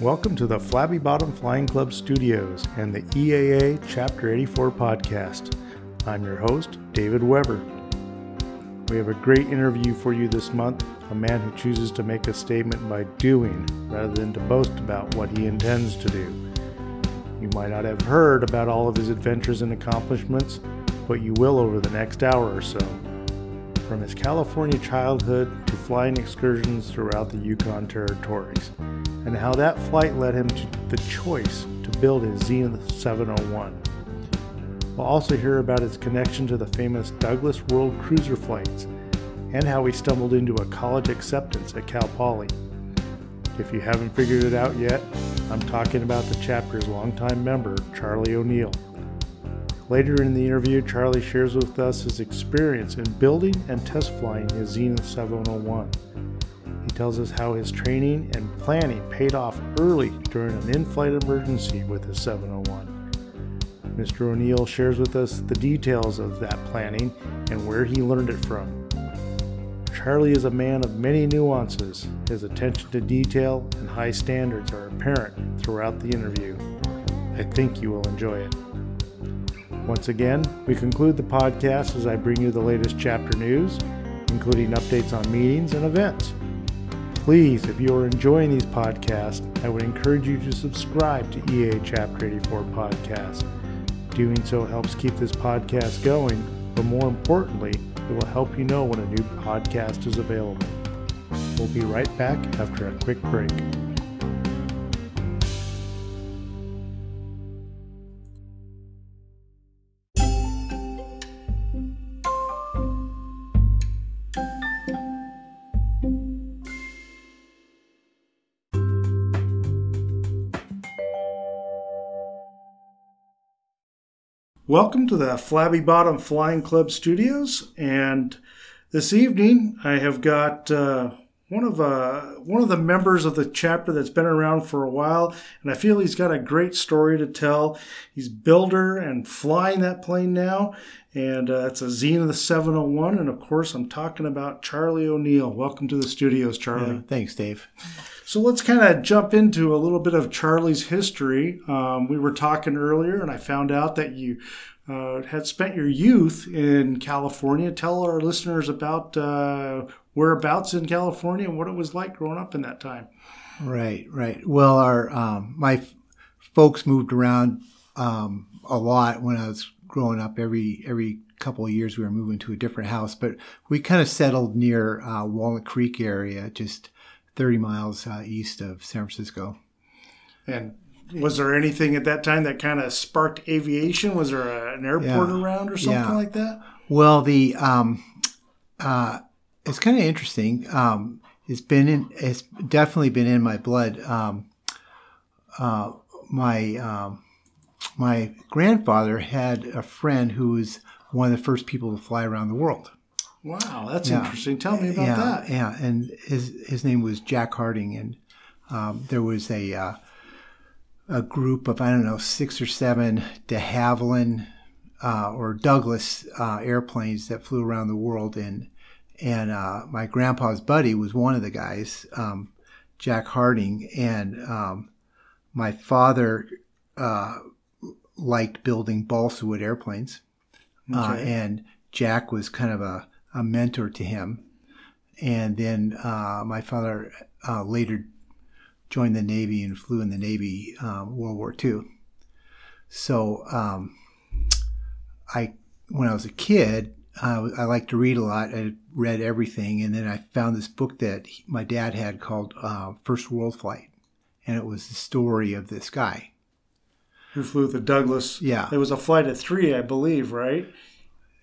Welcome to the Flabby Bottom Flying Club Studios and the EAA Chapter 84 podcast. I'm your host, David Weber. We have a great interview for you this month a man who chooses to make a statement by doing rather than to boast about what he intends to do. You might not have heard about all of his adventures and accomplishments, but you will over the next hour or so. From his California childhood to flying excursions throughout the Yukon territories, and how that flight led him to the choice to build his Zenith 701. We'll also hear about his connection to the famous Douglas World Cruiser flights and how he stumbled into a college acceptance at Cal Poly. If you haven't figured it out yet, I'm talking about the chapter's longtime member, Charlie O'Neil. Later in the interview, Charlie shares with us his experience in building and test flying his Zenith 701. He tells us how his training and planning paid off early during an in flight emergency with his 701. Mr. O'Neil shares with us the details of that planning and where he learned it from. Charlie is a man of many nuances. His attention to detail and high standards are apparent throughout the interview. I think you will enjoy it. Once again, we conclude the podcast as I bring you the latest chapter news, including updates on meetings and events. Please, if you are enjoying these podcasts, I would encourage you to subscribe to EAA Chapter 84 Podcast. Doing so helps keep this podcast going, but more importantly, it will help you know when a new podcast is available. We'll be right back after a quick break. Welcome to the Flabby Bottom Flying Club Studios, and this evening I have got uh, one of uh, one of the members of the chapter that's been around for a while, and I feel he's got a great story to tell. He's builder and flying that plane now, and uh, it's a Zenith 701, and of course I'm talking about Charlie O'Neil. Welcome to the studios, Charlie. Yeah, thanks, Dave. So let's kind of jump into a little bit of Charlie's history. Um, we were talking earlier, and I found out that you uh, had spent your youth in California. Tell our listeners about uh, whereabouts in California and what it was like growing up in that time. Right, right. Well, our um, my f- folks moved around um, a lot when I was growing up. Every every couple of years, we were moving to a different house, but we kind of settled near uh, Walnut Creek area, just 30 miles uh, east of San Francisco. And was there anything at that time that kind of sparked aviation? Was there a, an airport yeah. around or something yeah. like that? Well, the um, uh, it's kind of interesting. Um, it's been in. It's definitely been in my blood. Um, uh, my um, my grandfather had a friend who was one of the first people to fly around the world. Wow, that's yeah. interesting. Tell me about yeah, that. Yeah, and his his name was Jack Harding, and um, there was a uh, a group of I don't know six or seven De Havilland uh, or Douglas uh, airplanes that flew around the world, and and uh, my grandpa's buddy was one of the guys, um, Jack Harding, and um, my father uh, liked building balsa wood airplanes, uh, and Jack was kind of a a mentor to him. And then uh, my father uh, later joined the Navy and flew in the Navy um, World War II. So um, I, when I was a kid, uh, I liked to read a lot. I read everything, and then I found this book that he, my dad had called uh, First World Flight, and it was the story of this guy who flew the Douglas. Yeah, it was a flight of three, I believe, right?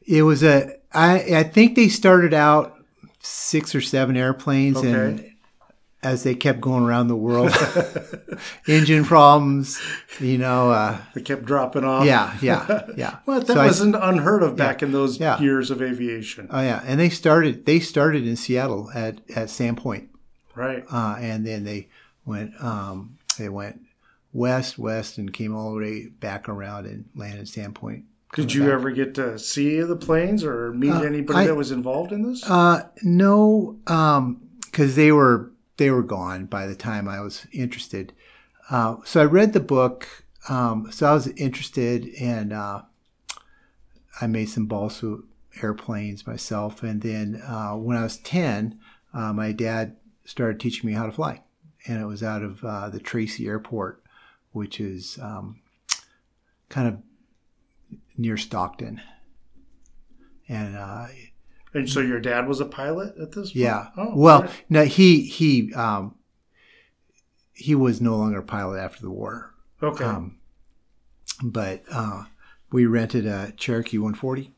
It was a. I I think they started out six or seven airplanes, okay. and as they kept going around the world, engine problems, you know. Uh, they kept dropping off. Yeah, yeah, yeah. well, that so wasn't I, unheard of back yeah, in those yeah. years of aviation. Oh yeah, and they started. They started in Seattle at at Sand Point. Right. Uh, and then they went. Um, they went west, west, and came all the way back around and landed Sand Point. Did you back. ever get to see the planes or meet uh, anybody I, that was involved in this? Uh, no, because um, they were they were gone by the time I was interested. uh, so I read the book. Um, so I was interested, and uh, I made some balsa airplanes myself. And then uh, when I was ten, uh, my dad started teaching me how to fly, and it was out of uh, the Tracy Airport, which is um, kind of near Stockton. And uh, And so your dad was a pilot at this point? yeah, Oh, well, right. no, he he um, he was no longer a pilot after the war. Okay. Um, but uh, we rented a Cherokee 140,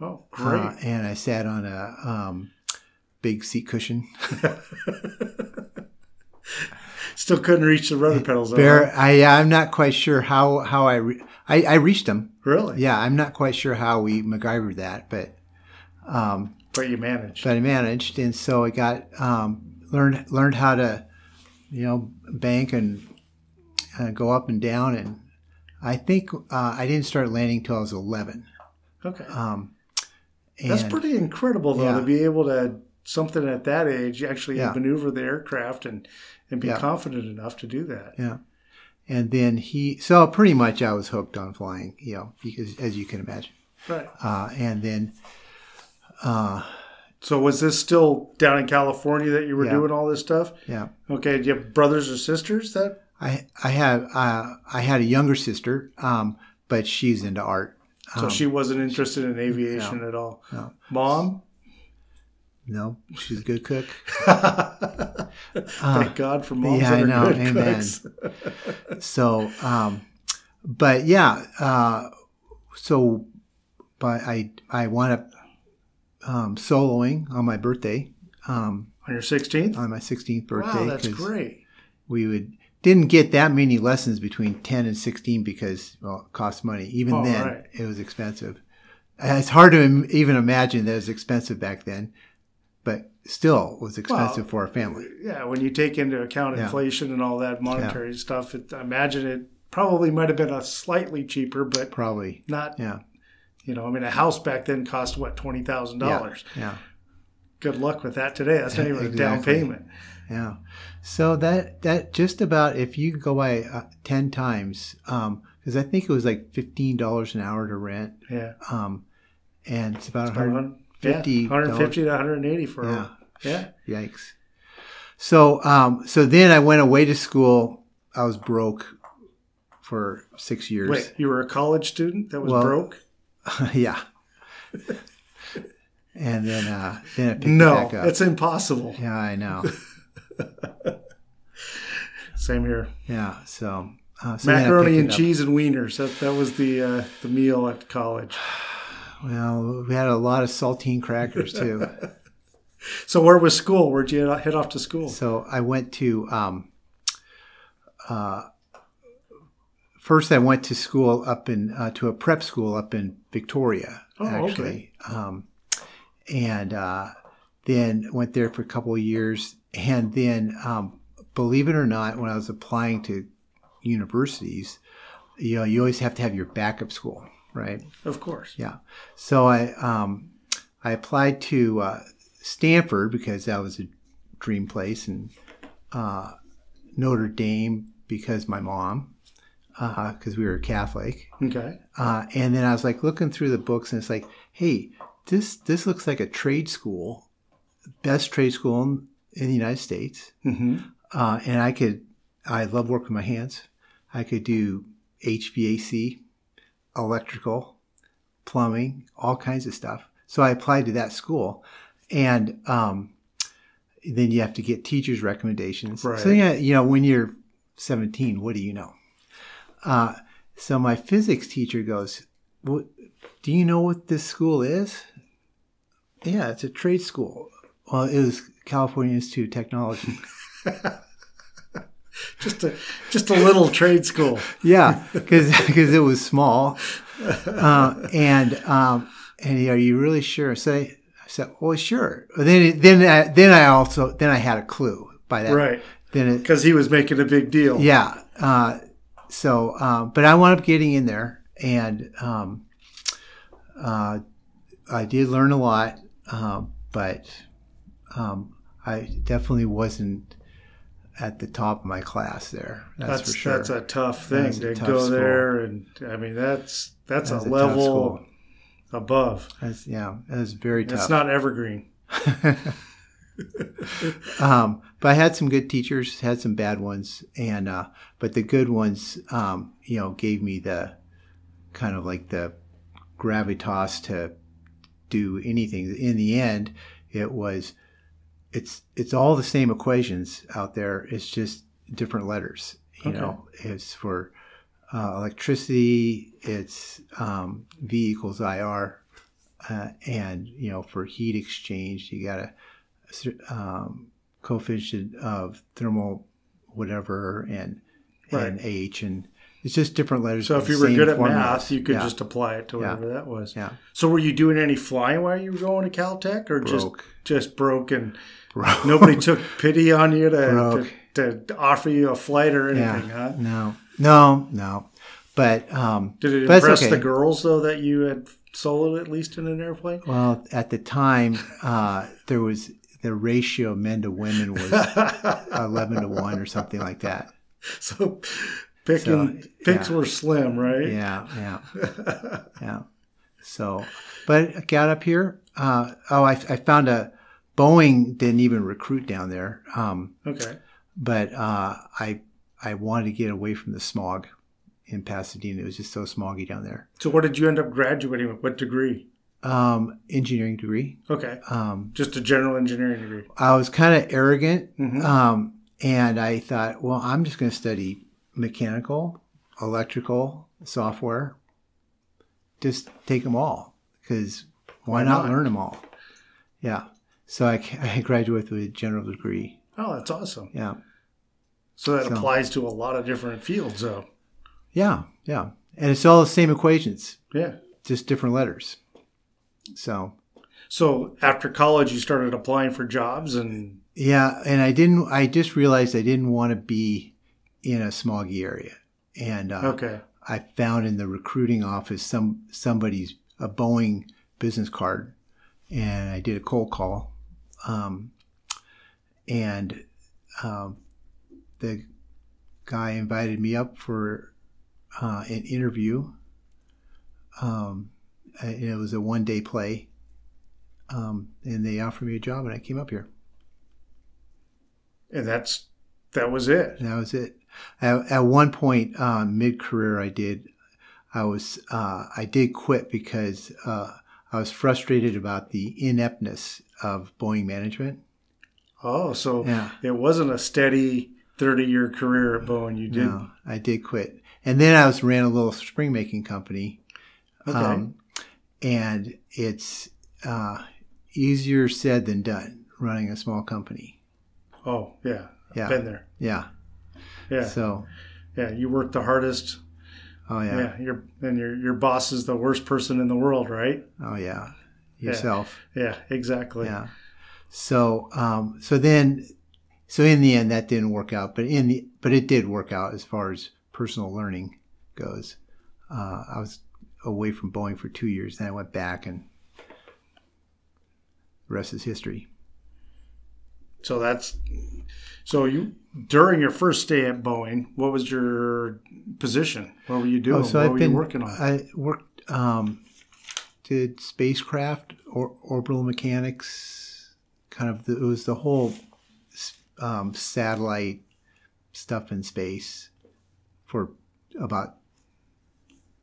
oh, great. uh, and I sat on a um, big seat cushion. Still couldn't reach the rudder pedals. Bear, huh? I I'm not quite sure how how I re- I, I reached them. Really? Yeah, I'm not quite sure how we MacGyvered that, but But you managed. but I managed, and so I got um, learned learned how to, you know, bank and uh, go up and down, and I think uh, I didn't start landing till I was 11. okay. Um, and That's pretty incredible, though, Yeah. to be able to something at that age actually Yeah. maneuver the aircraft and and be Yeah. confident enough to do that. Yeah. And then he, so pretty much I was hooked on flying, you know, because as you can imagine. Right. Uh, and then, So was this still down in California that you were Yeah. doing all this stuff? yeah, Okay. Do you have brothers or sisters that? I, I have, uh, I had a younger sister, um, but she's into art. So she wasn't interested in aviation at all. Um, no. Mom, No, she's a good cook. thank God for moms Uh, yeah, I know. good Amen. So, um, but yeah, uh, so, but I, I wound up, um, soloing on my birthday, um, On your 16th? on my 16th birthday. Wow, that's great. we would didn't get that many lessons between 10 and 16 because well it cost money even Oh, then right. it was expensive it's hard to im- even imagine that it was expensive back then but still was expensive Well, for a family Yeah, when you take into account Yeah. inflation and all that monetary stuff, it, I imagine it probably might have been a slightly cheaper, but probably not. yeah You know, I mean, a house back then cost what twenty thousand dollars. yeah Good luck with that today. That's not even a down payment. yeah so that that just about if you go by uh, 10 times um because i think it was like $15 an hour to rent Yeah, um and it's about About 150 150 150 to 180 for Yeah. yeah. Yikes. So, um, so then I went away to school. I was broke for six years. Wait, you were a college student that was Well, broke? yeah. and then, uh, then I picked it No, back up. it's impossible. yeah, I know. Same here. Yeah. So, uh, so Macaroni and cheese and wieners. That that was the uh, the meal at college. Well, we had a lot of saltine crackers too. So where was school? Where'd you head off to school? So I went to um, uh, first. I went to school up in uh, to a prep school up in Victoria, Oh, okay. actually, um, and uh, then went there for a couple of years. And then, um, believe it or not, when I was applying to universities, you know, you always have to have your backup school, right? Of course. Yeah. So I um, I applied to uh, Stanford because that was a dream place, and uh, Notre Dame because my mom, because we were Catholic. Okay. Uh, and then I was like looking through the books, and it's like, hey, this this looks like a trade school, best trade school in, in the United States. hmm Uh, and I could, I love working with my hands. I could do HVAC, electrical, plumbing, all kinds of stuff. So I applied to that school, and um, then you have to get teachers' recommendations. Right. So yeah, you know, when you're 17, what do you know? Uh, so my physics teacher goes, "What? Do you know what this school is?" Yeah, it's a trade school. Well, it was California Institute of Technology. Just a just a little trade school. Yeah, because it was small, uh, and um, and are you really sure? So I, I said, well, sure. Then then I, then I also then I had a clue by that. Right. Then Because he was making a big deal. yeah. Uh, so, um, but I wound up getting in there, and um, uh, I did learn a lot, um, but um, I definitely wasn't at the top of my class there. That's, That's for sure. that's a tough thing That's to tough go school. there, and I mean that's that's, That's a a level above. That's- yeah, it was very tough. It's not evergreen. um, but I had some good teachers, had some bad ones, and uh, but the good ones, um, you know, gave me the kind of like the gravitas to do anything. In the end, it was it's it's all the same equations out there. It's just different letters. You Okay. know, it's for uh, electricity. It's um, V equals IR, uh, and you know, for heat exchange, you got a um, coefficient of thermal whatever and and H and it's just different letters. So if you were good at formulas. math, you could Yeah. just apply it to Yeah. whatever that was. yeah So were you doing any flying while you were going to Caltech, or just broke just broke and broke. nobody took pity on you to, to, to offer you a flight or yeah anything, huh? no no no but um Did it impress okay. the girls though that you had soloed at least in an airplane? well at the time uh, there was the ratio of men to women was eleven to one or something like that. so picking So, picks yeah. were slim, right? Yeah, yeah, yeah. So, but I got up here. Uh, oh, I, I found a Boeing didn't even recruit down there. Um, Okay. but uh, I I wanted to get away from the smog in Pasadena. It was just so smoggy down there. So what did you end up graduating with? What degree? Um, engineering degree. Okay. Um, Just a general engineering degree. I was kind of arrogant, Mhm. um, and I thought, well, I'm just going to study mechanical, electrical, software. Just take them all, because why, Why not, not? learn them all? Yeah. So I, I graduated with a general degree. Oh, that's awesome. Yeah. So that So- applies to a lot of different fields, though. Yeah. Yeah. And it's all the same equations, Yeah. just different letters. So So after college, you started applying for jobs, and Yeah, and I didn't. I just realized I didn't want to be in a smoggy area, and uh, okay, I found in the recruiting office some somebody's a Boeing business card, and I did a cold call, um, and um, the guy invited me up for uh, an interview. Um, it was a one day play, um, and they offered me a job, and I came up here. and that's that was it. That was it. At, at one point, uh, mid career, I did, I was, uh, I did quit because uh, I was frustrated about the ineptness of Boeing management. Oh, so Yeah. it wasn't a steady thirty-year career at Boeing. You did No, I did quit, and then I was ran a little spring making company, okay. um, and it's uh, easier said than done running a small company. oh, yeah, Yeah, been there. yeah. Yeah, So, yeah. You work the hardest. oh Yeah, yeah, your and your your boss is the worst person in the world, right? oh yeah, yourself. Yeah, exactly. Yeah. So um, so then so in the end that didn't work out, but in the but it did work out as far as personal learning goes. Uh, I was away from Boeing for two years, then I went back, and the rest is history. So that's so you during your first stay at Boeing, what was your position? What were you doing? Oh, so what I've were been you working on? I worked um, did spacecraft or orbital mechanics, kind of. The, it was the whole um, satellite stuff in space for about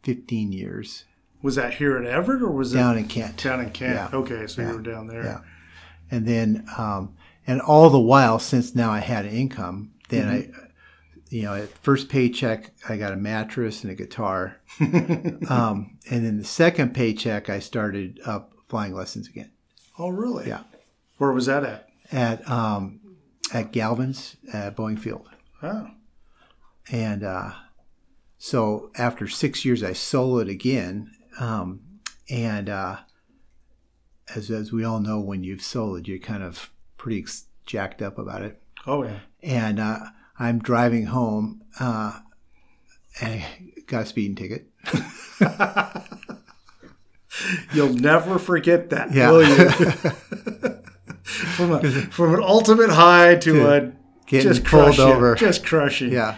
fifteen years was that here at Everett or was that down it in Kent. down in Kent? Yeah. Okay, so Yeah. you were down there. Yeah. and then um, and all the while since now I had an income, then I, you know, at first paycheck I got a mattress and a guitar, um, and then the second paycheck I started up flying lessons again Oh, really? Yeah. Where was that at? at um, at Galvin's at Boeing Field, Oh, and uh, so after six years I soloed again, um, and uh, as as we all know, when you've soloed, you're kind of pretty ex- jacked up about it. oh yeah. and uh, I'm driving home uh, and I got a speeding ticket. You'll never forget that, Yeah. will you? from a, from an ultimate high to To- a getting just pulled crush you, over. just crushing. yeah,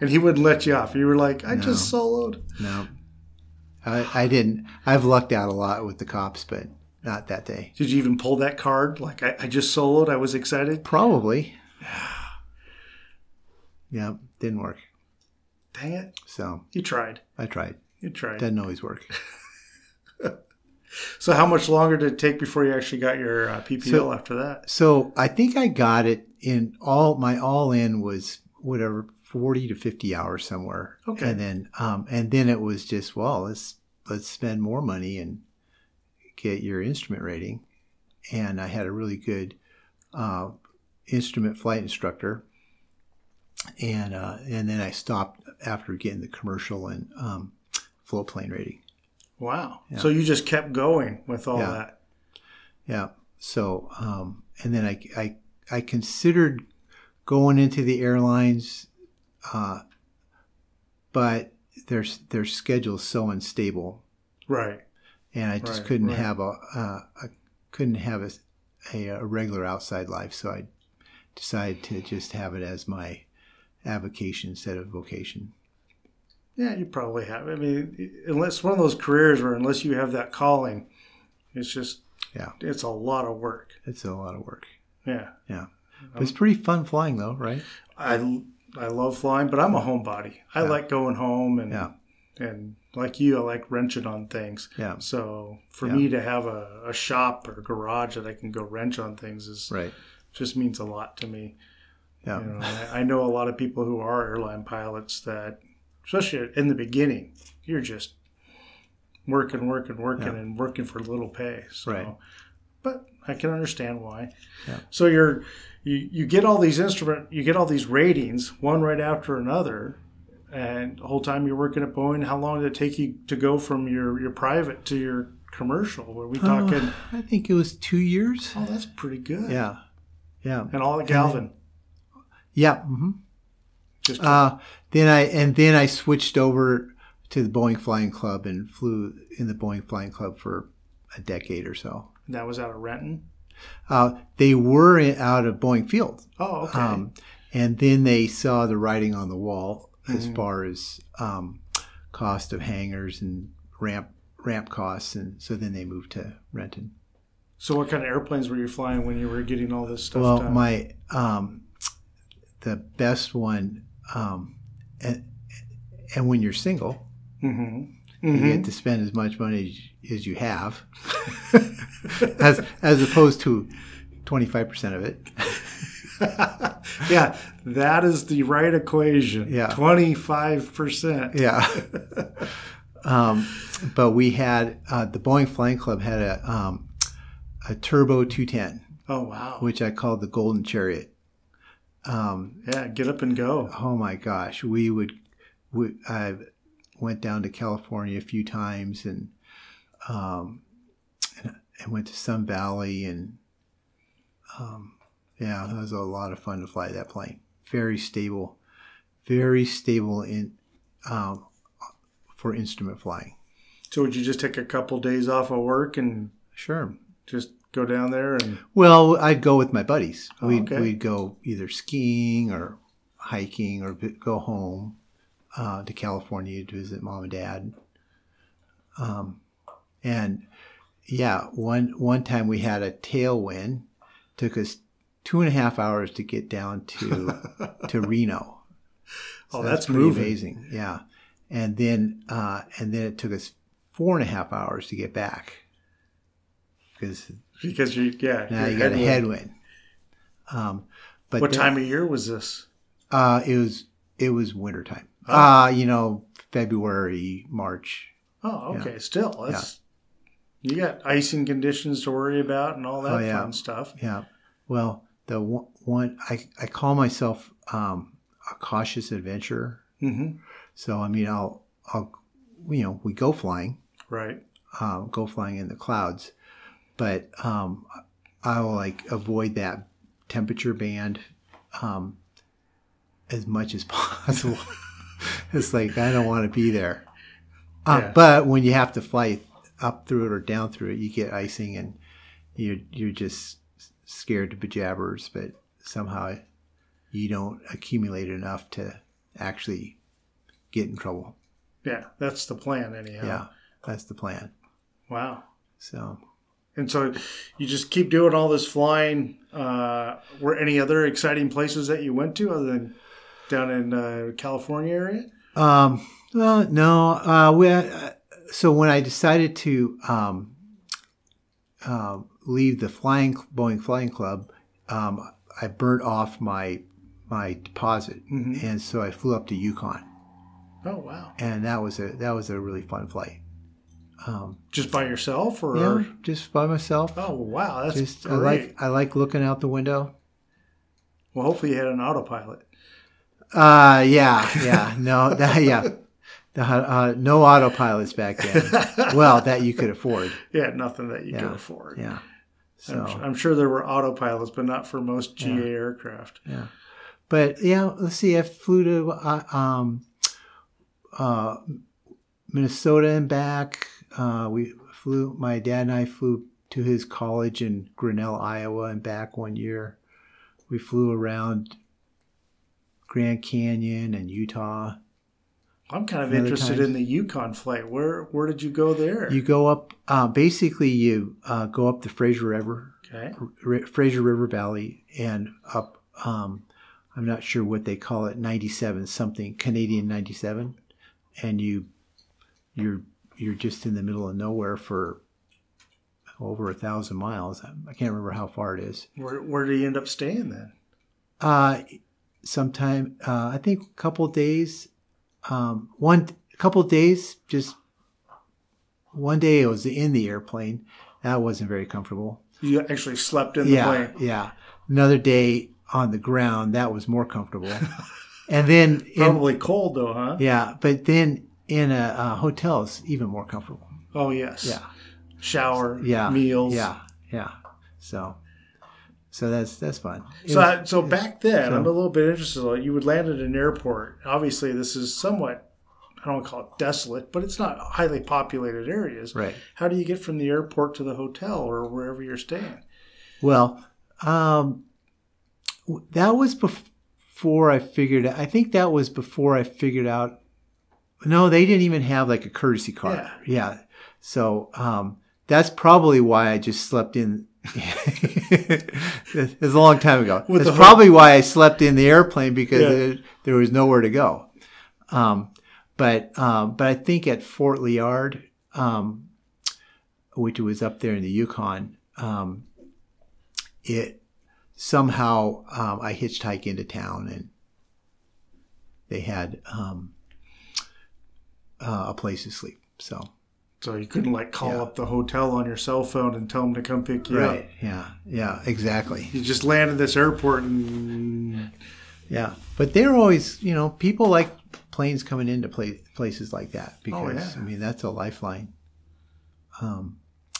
and he wouldn't let you off. You were like, I just soloed. no, I, I didn't. I've lucked out a lot with the cops, but not that day. Did you even pull that card? Like I, I just soloed. I was excited. Probably. Yeah, didn't work. Dang it! So You tried. I tried. You tried. Didn't always work. So how much longer did it take before you actually got your uh, PPL So- after that? So I think I got it in all. My all in was whatever forty to fifty hours somewhere. Okay. And then um, and then it was just well, let's let's spend more money and get your instrument rating. And I had a really good uh, instrument flight instructor. And uh, and then I stopped after getting the commercial and um, float plane rating. Wow. Yeah. So you just kept going with all Yeah. that. Yeah. So, um, and then I, I, I considered going into the airlines, uh, but their their schedule is so unstable, Right. and I just Right, couldn't right. have a, uh, I couldn't have a, a, a regular outside life. So I decided to just have it as my avocation instead of vocation. Yeah, you probably have. I mean, unless one of those careers where unless you have that calling, it's just Yeah. it's a lot of work. It's a lot of work. Yeah. Yeah, but it's pretty fun flying though, right? I I love flying, but I'm a homebody. I Yeah. like going home and Yeah. and like you, I like wrenching on things. Yeah. So for Yeah. me to have a, a shop or a garage that I can go wrench on things is Right. just means a lot to me. Yeah. You know, I, I know a lot of people who are airline pilots that, especially in the beginning, you're just working, working, working, Yeah. and working for little pay. So, Right. But I can understand why. Yeah. So you're you you get all these instrument, you get all these ratings, one right after another, and the whole time you're working at Boeing. How long did it take you to go from your your private to your commercial? Were we talking? Uh, I think it was two years. oh, that's pretty good. Yeah. Yeah. And all at Galvin. Yeah. hmm Just Uh, then I and then I switched over to the Boeing Flying Club and flew in the Boeing Flying Club for a decade or so. That was out of Renton. Uh, they were in, out of Boeing Field, Oh, okay. um, and then they saw the writing on the wall as Mhm. far as um, cost of hangars and ramp ramp costs, and so then they moved to Renton. So, what kind of airplanes were you flying when you were getting all this stuff well, done? my um, the best one, um, and and when you're single, mm-hmm. You get to spend as much money as, as you have, as as opposed to twenty five percent of it. yeah, that is the right equation. Yeah. twenty-five percent. Yeah. um, but we had uh, the Boeing Flying Club had a um, a turbo two ten, Oh wow! which I called the Golden Chariot. Um, Yeah, get up and go. oh my gosh, we would. We, I went down to California a few times and um, and I went to Sun Valley and um, yeah, it was a lot of fun to fly that plane. Very stable, very stable in um, for instrument flying. So, would you just take a couple days off of work and Sure. just go down there and? Well, I'd go with my buddies. Oh, we'd, okay. we'd go either skiing or hiking or go home uh, to California to visit mom and dad. Um, and yeah, one one time we had a tailwind. Took us two and a half hours to get down to to Reno. Oh, that's pretty moving. amazing. Yeah, and then uh, and then it took us four and a half hours to get back because Because you, yeah. now you got a headwind. headwind. Um, but What then- time of year was this? Uh, it was it was wintertime. Oh. Uh, you know, February, March. Oh, okay. Still, that's you got icing conditions to worry about and all that Oh, yeah. fun stuff. Yeah. Well, the one, one I, I call myself um, a cautious adventurer. hmm So I mean, I'll I'll you know we go flying, Right. um, go flying in the clouds, but um, I will like avoid that temperature band um, as much as possible. it's like I don't want to be there. Uh, Yeah. But when you have to fly up through it or down through it, you get icing and you're you're just scared to bejabbers. But somehow you don't accumulate enough to actually get in trouble. Yeah, that's the plan, anyhow. Yeah, that's the plan. Wow. So And so you just keep doing all this flying. Uh, were any other exciting places that you went to other than down in uh, California area? Um, well, no. Uh, we, uh, so when I decided to um, uh, leave the flying Boeing Flying Club, um, I burnt off my my deposit, and so I flew up to Yukon, Oh wow! and that was a that was a really fun flight. Just by yourself, or Yeah, just by myself. oh wow, that's just great. I like I like looking out the window. well, hopefully you had an autopilot. Uh, yeah, yeah, no, that, yeah, the, uh, no autopilots back then. well, that you could afford. Yeah, nothing that you could afford. Yeah. I'm, So, I'm sure there were autopilots, but not for most GA aircraft. yeah. But yeah, let's see. I flew to uh, um, uh, Minnesota and back. Uh, we flew. My dad and I flew to his college in Grinnell, Iowa, and back one year. We flew around Grand Canyon and Utah. I'm kind of interested in the Yukon flight. Where where did you go there? You go up. Uh, basically, you uh, go up the Fraser River, okay. R- Fraser River Valley, and up. Um, I'm not sure what they call it, 97 something Canadian 97, and you you're you're just in the middle of nowhere for over a thousand miles. I can't remember how far it is. Where where did you end up staying then? Uh, sometime uh, I think a couple days. Um, one a couple days, just one day I was in the airplane. That wasn't very comfortable. You actually slept in the yeah, plane. yeah. Another day on the ground, that was more comfortable. and then, in, Probably cold though, huh? yeah, but then in a, a hotel is even more comfortable. Oh yes. Yeah, Shower. yeah, Meals. yeah, yeah. So, so that's that's fun. It So, was- I, so back then, so- I'm a little bit interested. Like, you would land at an airport. Obviously, this is somewhat, I don't want to call it desolate, but it's not highly populated areas. right. How do you get from the airport to the hotel or wherever you're staying? Well, um, that was before I figured. I think that was before I figured out. No, they didn't even have like a courtesy car. Yeah. Yeah. So um, that's probably why I just slept in. It was a long time ago. With That's probably why I slept in the airplane because Yeah. there, there was nowhere to go. Um, but um, but I think at Fort Liard, um, which was up there in the Yukon, um, it somehow um, I hitchhiked into town and they had um, uh, a place to sleep. So So you couldn't like call Yeah. up the hotel on your cell phone and tell them to come pick you up. yeah, yeah, exactly. You just land at this airport and Yeah, but they're always you know people like planes coming into play, places like that because Oh, yeah. I mean that's a lifeline um,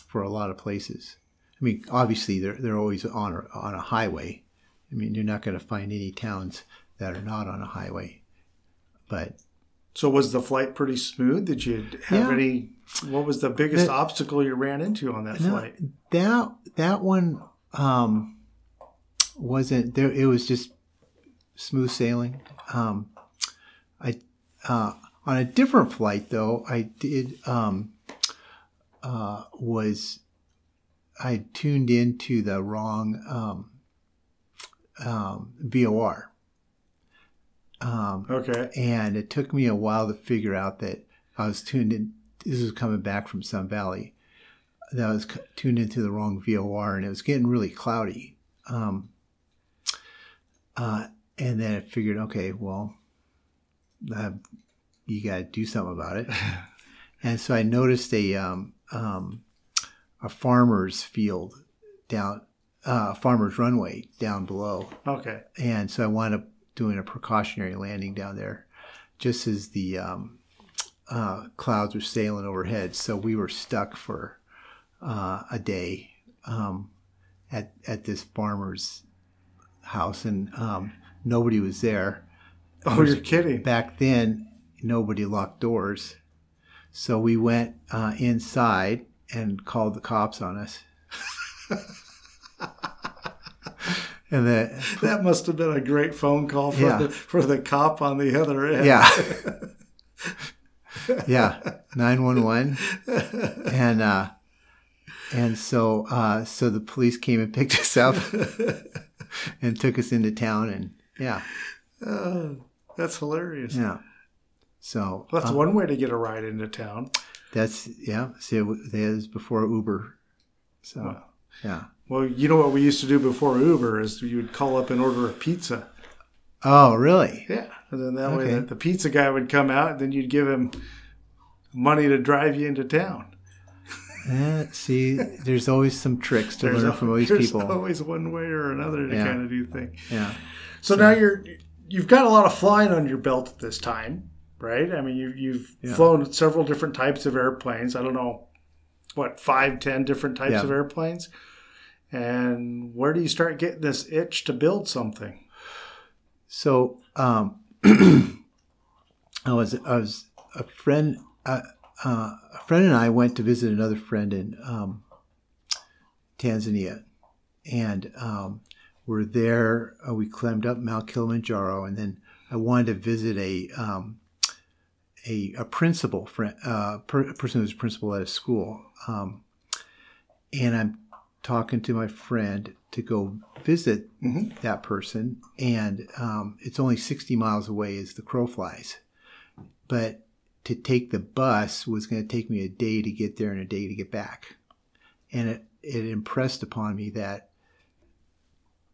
for a lot of places. I mean, obviously they're they're always on a, on a highway. I mean, you're not going to find any towns that are not on a highway, but so was the flight pretty smooth? Did you have Yeah. any? What was the biggest obstacle you ran into on that No, flight? that that one um, wasn't there. It was just smooth sailing. Um, I uh, on a different flight though. I did um, uh, was I tuned into the wrong um, um, VOR. Um, Okay. and it took me a while to figure out that I was tuned in. This was coming back from Sun Valley. That I was tuned into the wrong VOR, and it was getting really cloudy. Um, uh, and then I figured, okay, well, uh, you got to do something about it. and so I noticed a um, um, a farmer's field down, uh, farmer's runway down below Okay. and so I wound up doing a precautionary landing down there, just as the um, uh, clouds were sailing overhead. So we were stuck for uh, a day um, at at this farmer's house, and um, nobody was there. Oh, you're kidding. Back then, nobody locked doors, so we went uh, inside and called the cops on us. and the That must have been a great phone call for Yeah. the for the cop on the other end. yeah, yeah, nine one one, and uh, and so uh, so the police came and picked us up and took us into town, and yeah, Oh, that's hilarious. yeah. So Well, that's uh, one way to get a ride into town. that's yeah. See, that was before Uber, so Wow. yeah. Well, you know what we used to do before Uber is you would call up and order a pizza. Oh, really? Yeah, and then that way Okay. the, the pizza guy would come out, and then you'd give him money to drive you into town. Eh, see, there's always some tricks to learn from all these there's people. always one way or another to Yeah. kind of do things. Yeah. So, now you're you've got a lot of flying on your belt at this time, right? I mean, you, you've Yeah. flown several different types of airplanes. I don't know what five, ten different types Yeah. of airplanes. And where do you start getting this itch to build something? So um, I was I was a friend uh, uh, a friend and I went to visit another friend in um, Tanzania, and um, we're there. Uh, we climbed up Mount Kilimanjaro, and then I wanted to visit a um, a, a principal friend, uh, per, a person who's principal at a school, um, and I'm talking to my friend to go visit Mhm. that person, and um, it's only 60 miles away as the crow flies. But to take the bus was going to take me a day to get there and a day to get back. And it, it impressed upon me that,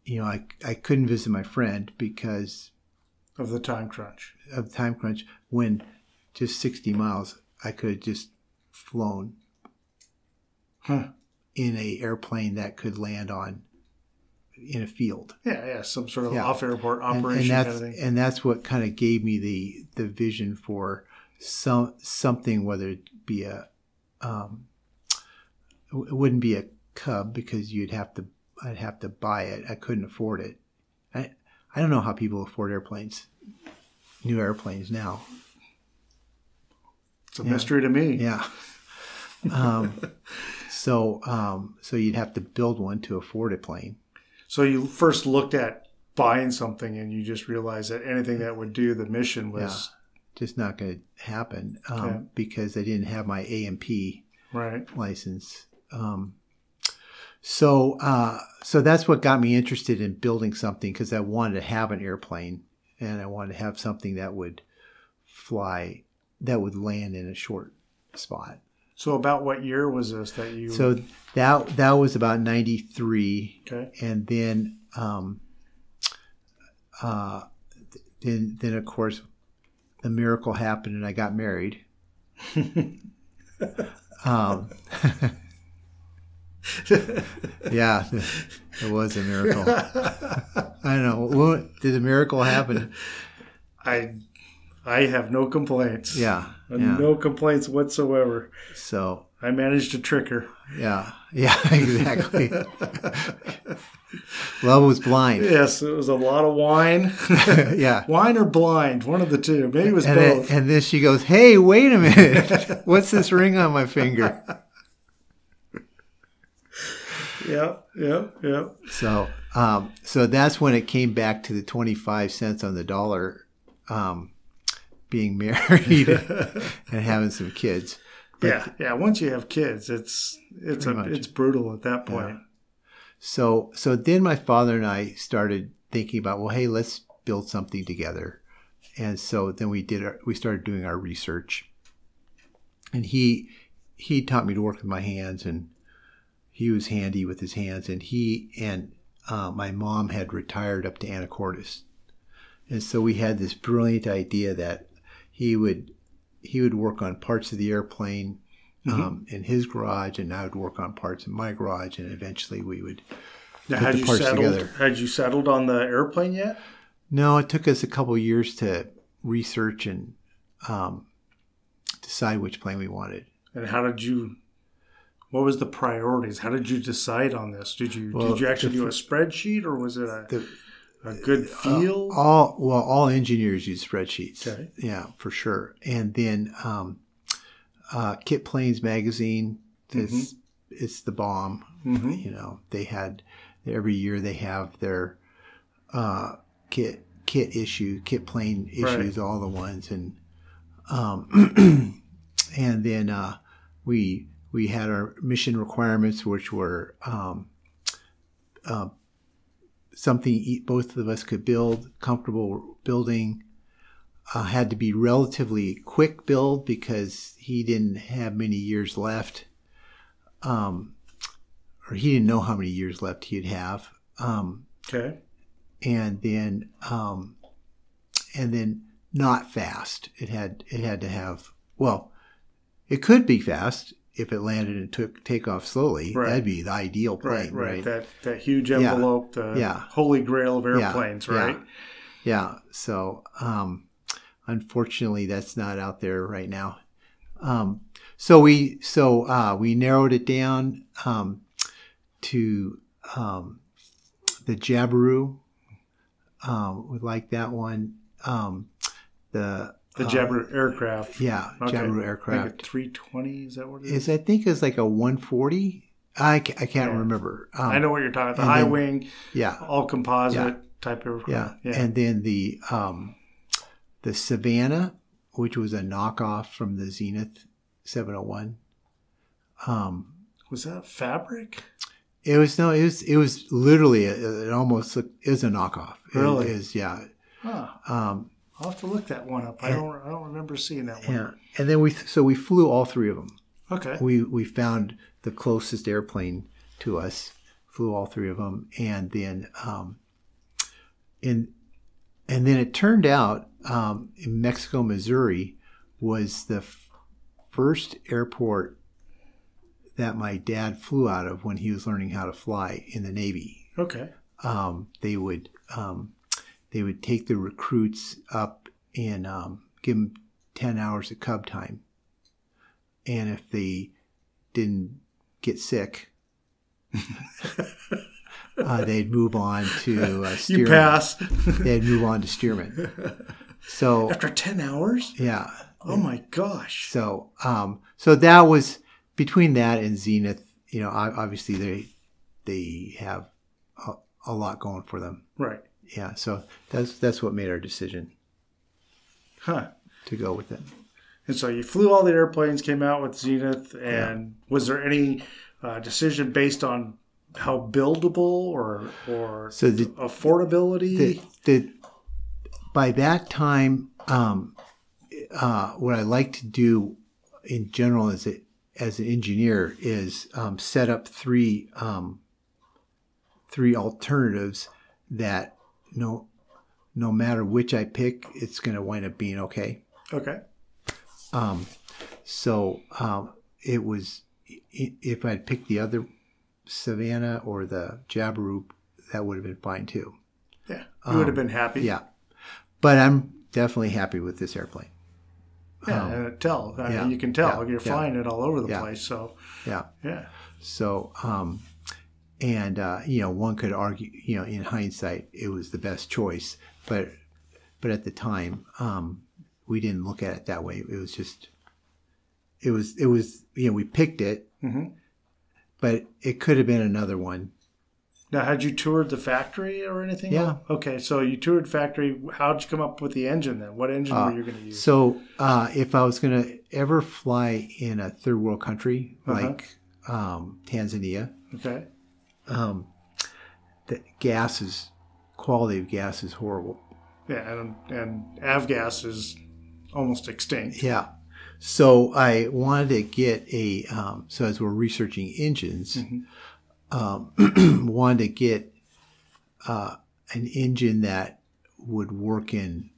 you know, I, I couldn't visit my friend because Of the time crunch. of the time crunch when just 60 miles I could have just flown Huh. In a airplane that could land on in a field. Yeah, yeah, some sort of Yeah. off airport and, operation and that's kind of thing. and that's what kind of gave me the the vision for some something whether it be a um it wouldn't be a cub because you'd have to I'd have to buy it I couldn't afford it I I don't know how people afford airplanes new airplanes now It's a yeah. mystery to me. yeah um so um so you'd have to build one to afford a plane So you first looked at buying something and you just realized that anything that would do the mission was just not going to happen um, Okay. because I didn't have my A&P right. license. Um, so, uh, so that's what got me interested in building something because I wanted to have an airplane and I wanted to have something that would fly, that would land in a short spot. So about what year was this that you? So that that was about ninety three, okay. and then, um, uh, then then of course, the miracle happened and I got married. um, yeah, it was a miracle. I don't know. What, did a miracle happen? I I have no complaints. Yeah, yeah. No complaints whatsoever. So I managed to trick her. yeah, yeah, exactly. Love was blind. Yes, it was a lot of wine. yeah. wine or blind, one of the two. Maybe it was And both. then, and then she goes, "Hey, wait a minute! What's this ring on my finger?" yeah, yeah, yeah. So, um, so that's when it came back to the twenty-five cents on the dollar, um, being married and having some kids. yeah, yeah. Once you have kids, it's it's a, it's brutal at that point. So, so then my father and I started thinking about, well, hey, let's build something together. And so then we did our, we started doing our research. And he he taught me to work with my hands, and he was handy with his hands. And he and uh, my mom had retired up to Anacortes, and so we had this brilliant idea that he would he would work on parts of the airplane um, in his garage, and I would work on parts in my garage, and eventually we would. Now, Put had the you parts settled? together. Had you settled on the airplane yet? No, it took us a couple years to research and um, decide which plane we wanted. And how did you? What was the priorities? How did you decide on this? Did you Well, did you actually the do a spreadsheet or was it a, The- a good feel? All well, all engineers use spreadsheets. Okay. Yeah, for sure. And then um, uh, Kit Planes magazine. It's it's the bomb. Mhm. You know, they had every year they have their uh, kit kit issue, kit plane issues, all the ones, and um, and then uh, we we had our mission requirements, which were um, uh, something both of us could build, comfortable building. Uh, had to be relatively quick build because he didn't have many years left, um, or he didn't know how many years left he'd have. Um, Okay. and then um, and then not fast. It had it had to have well, it could be fast if it landed and took take off slowly. Right. That'd be the ideal Right, plane, right. right? That that huge envelope, the Yeah. holy grail of airplanes, yeah. right? Yeah. So um, unfortunately, that's not out there right now. Um, so we so uh, we narrowed it down um, to um, the Jabiru. Um, we like that one. Um, the The uh, Jabber aircraft. yeah, Okay. Jabiru aircraft 320, is that what it is? is I think is like a 140. I, ca- I can't Yeah. remember. Um, I know what you're talking about. The high then- wing, Yeah, all composite Yeah. type of yeah, yeah. and then the um, the Savannah, which was a knockoff from the Zenith 701. Um, was that fabric? it was no, it was it was literally a, it almost looked, is a knockoff. It Really? is yeah. Huh. Um, I'll have to look that one up. I don't I don't remember seeing that one. yeah, and then we so we flew all three of them. Okay. we we found the closest airplane to us, flew all three of them, and then um, in and then it turned out um, in Mexico, Missouri, was the f- first airport that my dad flew out of when he was learning how to fly in the Navy. Okay. Um, they would um, they would take the recruits up and um, give them ten hours of cub time, and if they didn't get sick, uh, they'd move on to uh, You Stearman. pass. They'd move on to Stearman. So After 10 hours? yeah, Oh my gosh. so um, so that was between that and Zenith. You know, obviously they they have a, a lot going for them. Right. Yeah, so that's that's what made our decision Huh. to go with it. And so you flew all the airplanes, came out with Zenith, and was there any uh, decision based on how buildable or or So the affordability? the, the by that time, um, uh, what I like to do in general as a as an engineer is um, set up three um, three alternatives that no no matter which I pick, it's going to wind up being okay. okay. Um, so um, it was if I'd picked the other Savannah or the Jabiru, that would have been fine too. Yeah. You would have been happy. Um, Yeah, but I'm definitely happy with this airplane. Yeah. and tell. I Um, yeah, mean, you can tell. yeah, You're yeah. flying it all over the place. So, Yeah. yeah. So, um, and uh, you know, one could argue, you know, in hindsight, it was the best choice, but but at the time, um, we didn't look at it that way. It was just, it was, it was, you know, we picked it, Mhm. but it could have been another one. Now, had you toured the factory or anything? Yeah. Okay. So you toured factory. How'd you come up with the engine then? What engine were you going to use? So, uh, if I was going to ever fly in a third world country Uh-huh. like um, Tanzania, Okay. Um, the gas is quality of gas is horrible. Yeah. And, and avgas is almost extinct. Yeah. So I wanted to get a. Um, so as we're researching engines, um, wanted to get uh, an engine that would work in,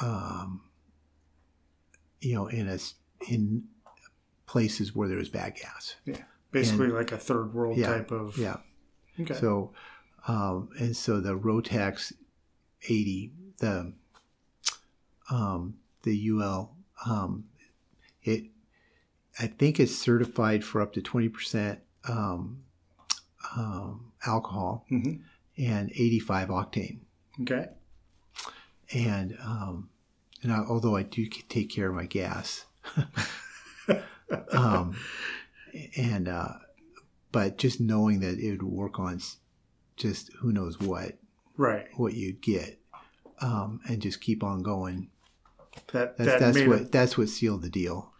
um, you know, in a in places where there was bad gas. Yeah. Basically like a third world Yeah. type of. Yeah. Okay. So, um, and so the Rotax 80, the um, the UL, um, it I think it's certified for up to 20% um, um, alcohol Mhm. and 85 octane. Okay. And um, and I, although I do take care of my gas, um, and uh, but just knowing that it would work on just who knows what Right. what you'd get, um, and just keep on going. That That's that that's what it, that's what sealed the deal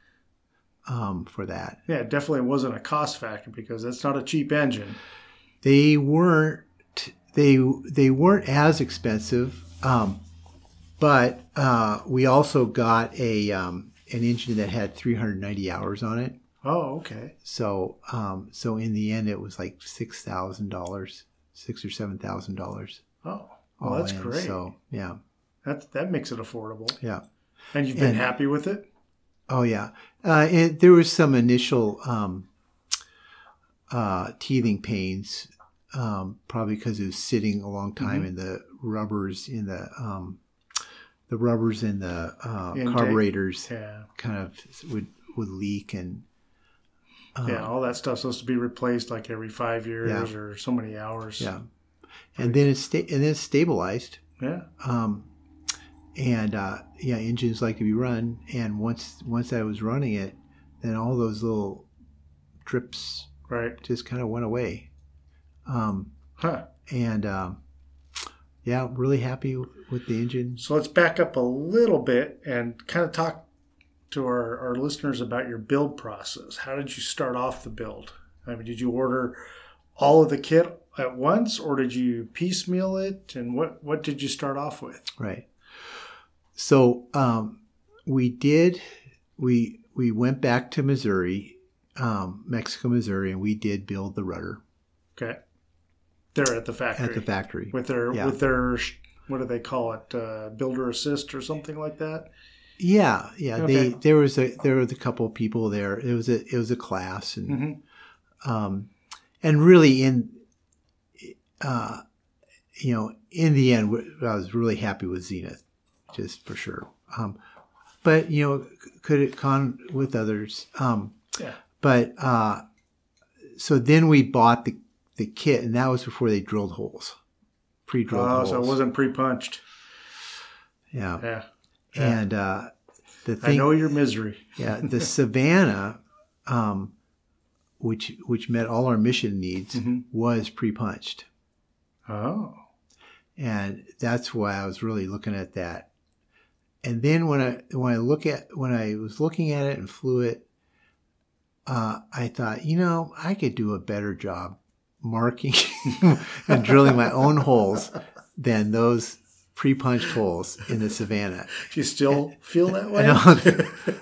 um, for that. yeah, it definitely wasn't a cost factor because that's not a cheap engine. They weren't they they weren't as expensive, um, but uh, we also got a um, an engine that had 390 hours on it. Oh, okay. So um, so in the end, it was like six thousand dollars, six or seven thousand dollars. Oh, well, that's great. So yeah, that that makes it affordable. yeah. And you've been And- happy with it? Oh yeah, uh, it, there was some initial um, uh, teething pains, um, probably because it was sitting a long time Mm-hmm. and the rubbers in the um, the rubbers in the uh, carburetors Yeah. kind of would would leak and uh, yeah, all that stuff's supposed to be replaced like every five years Yeah. or so many hours. yeah, and then it's sta- and then it stabilized. Yeah. Um, and uh, yeah, engines like to be run. And once once I was running it, then all those little drips Right. just kind of went away. Um, Huh. and um, yeah, really happy with the engine. So let's back up a little bit and kind of talk to our, our listeners about your build process. How did you start off the build? I mean, did you order all of the kit at once or did you piecemeal it? And what, what did you start off with? Right. So um, we did. We we went back to Missouri, um, Mexico, Missouri, and we did build the rudder Okay. They're at the factory. at the factory. With their, Yeah. with their, what do they call it? Uh, builder assist or something like that? Yeah, yeah. Okay. They there was a there was a couple of people there. It was a it was a class and Mm-hmm. um, and really in uh, you know in the end I was really happy with Zenith, just for sure. Um, but you know could it con with others? Um, Yeah. but uh, so then we bought the the kit, and that was before they drilled holes, pre-drilled Oh, holes. so it wasn't pre-punched. yeah. Yeah. Yeah. and uh, the I know your misery. yeah, the Savannah, um, which which met all our mission needs, Mhm. was pre-punched, Oh. and that's why I was really looking at that. And then when I when I look at when I was looking at it and flew it, uh, I thought, you know, I could do a better job marking and drilling my own holes than those pre-punched holes in the Savannah. Do you still feel that way?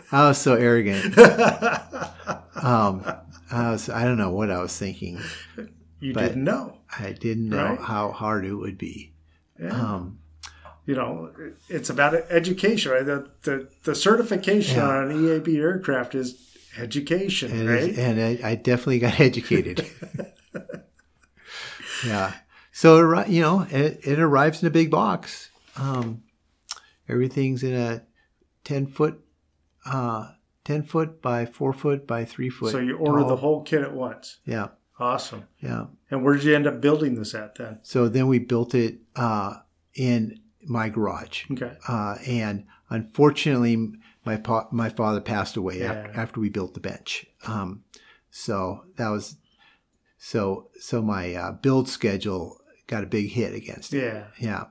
I was so arrogant. Um, I was I don't know what I was thinking. you didn't know. I didn't know Right. how hard it would be. Yeah. Um, you know, it's about education, right? The the, the certification Yeah. on an EAB aircraft is education, and right? it- and I, I definitely got educated. yeah. So it you know, it, it arrives in a big box. Um, everything's in a ten foot, uh, ten foot by four foot by three foot. so you order the whole kit at once. Yeah, Awesome. yeah. And where did you end up building this at then? So then we built it uh, in my garage. Okay. uh, and unfortunately, my pa- my father passed away Yeah. after, after we built the bench. Um, so that was so so my uh, build schedule got a big hit against it. Yeah. Yeah.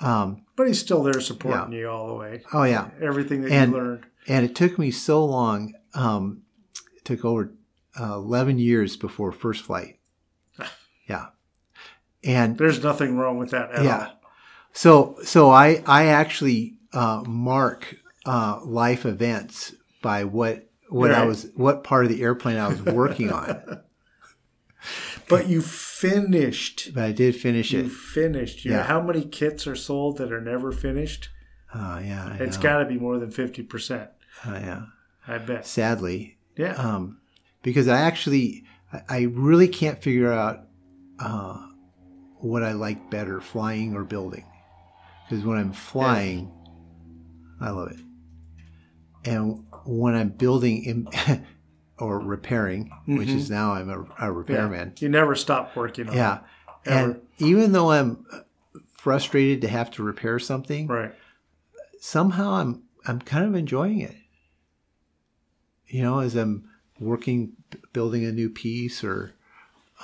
Um, But he's still there supporting you all the way. oh yeah, Everything that And- you learned. and it took me so long. Um, it took over uh, eleven years before first flight. Yeah, and There's nothing wrong with that at Yeah. all. So, so I I actually uh, mark uh, life events by what what I was what part of the airplane I was working on. But you finished. But I did finish You it. finished. You know Yeah. how many kits are sold that are never finished? Oh yeah, I It's got to be more than 50%. Oh, yeah. I bet. Sadly, Yeah. um, because I actually I, really can't figure out uh, what I like better, flying or building. Because when I'm flying, I love it, and when I'm building in, or repairing, which is now I'm a, a Mm-hmm. yeah. repairman. You never stop working on Yeah. it. And even though I'm frustrated to have to repair something, Right. somehow I'm I'm kind of enjoying it. You know, as I'm working building a new piece or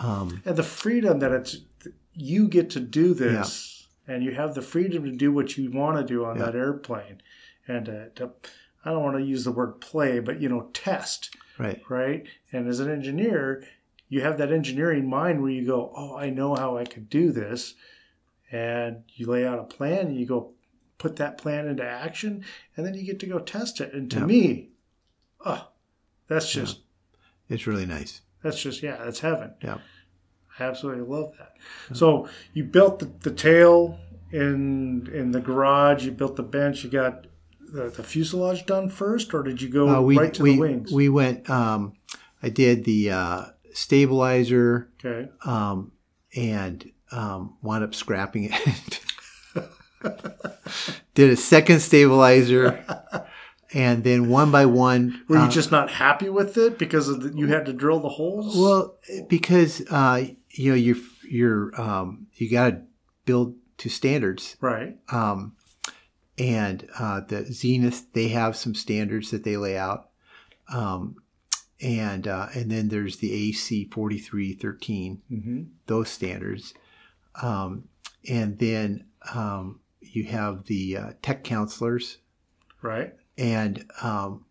um And the freedom that it's you get to do this and you have the freedom to do what you want to do on Yeah. that airplane, and to, to I don't want to use the word play, but you know, test Right. right? And as an engineer, you have that engineering mind where you go, "Oh, I know how I could do this," and you lay out a plan and you go put that plan into action, and then you get to go test it. And to Yeah. me, oh, that's just It's really nice. that's just yeah, that's heaven. Yeah. I absolutely love that. So you built the, the tail in in the garage. You built the bench. You got the, the fuselage done first, or did you go Uh, we right to we the wings? we went. Um, I did the uh, stabilizer okay. um, and um, wound up scrapping it. did a second stabilizer, and then one by one. Were you uh, just not happy with it because of the, you had to drill the holes? Well, because uh, you know you're you're um, you got to build to standards, right. um, and uh, the Zenith they have some standards that they lay out, um, and uh, and then there's the AC forty three thirteen Mm-hmm. those standards, um, and then um, you have the uh, tech counselors Right. and um,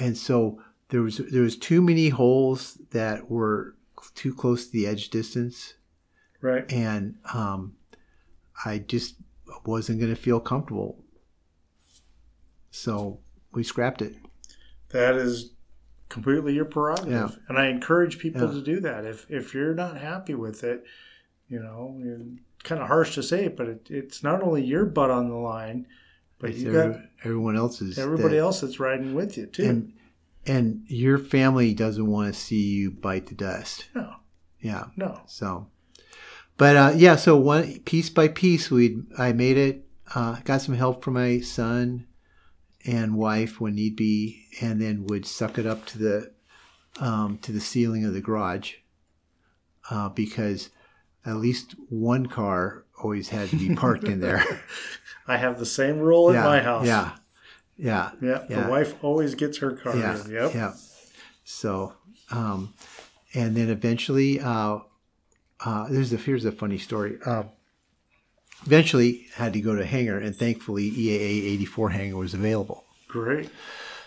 and so there was there was too many holes that were too close to the edge distance, Right. and um, I just wasn't going to feel comfortable. So we scrapped it. That is completely your prerogative, Yeah. and I encourage people Yeah. to do that. If if you're not happy with it, you know, kind of harsh to say it, but it, it's not only your butt on the line, but It's you every- got everyone else's. everybody that- else that's riding with you too. and and your family doesn't want to see you bite the dust. no, Yeah. no. So, but uh, yeah, so one piece by piece, we I made it. Uh, got some help from my son and wife when need be, and then would suck it up to the um, to the ceiling of the garage uh, because at least one car always had to be parked in there. I have the same rule yeah, my house. yeah, yeah, yeah. yeah. The wife always gets her car yeah, in. Yep. yeah. So, um, and then eventually, uh, uh, there's a here's a funny story. Um, eventually, had to go to hangar, and thankfully, EAA 84 hangar was available. Great.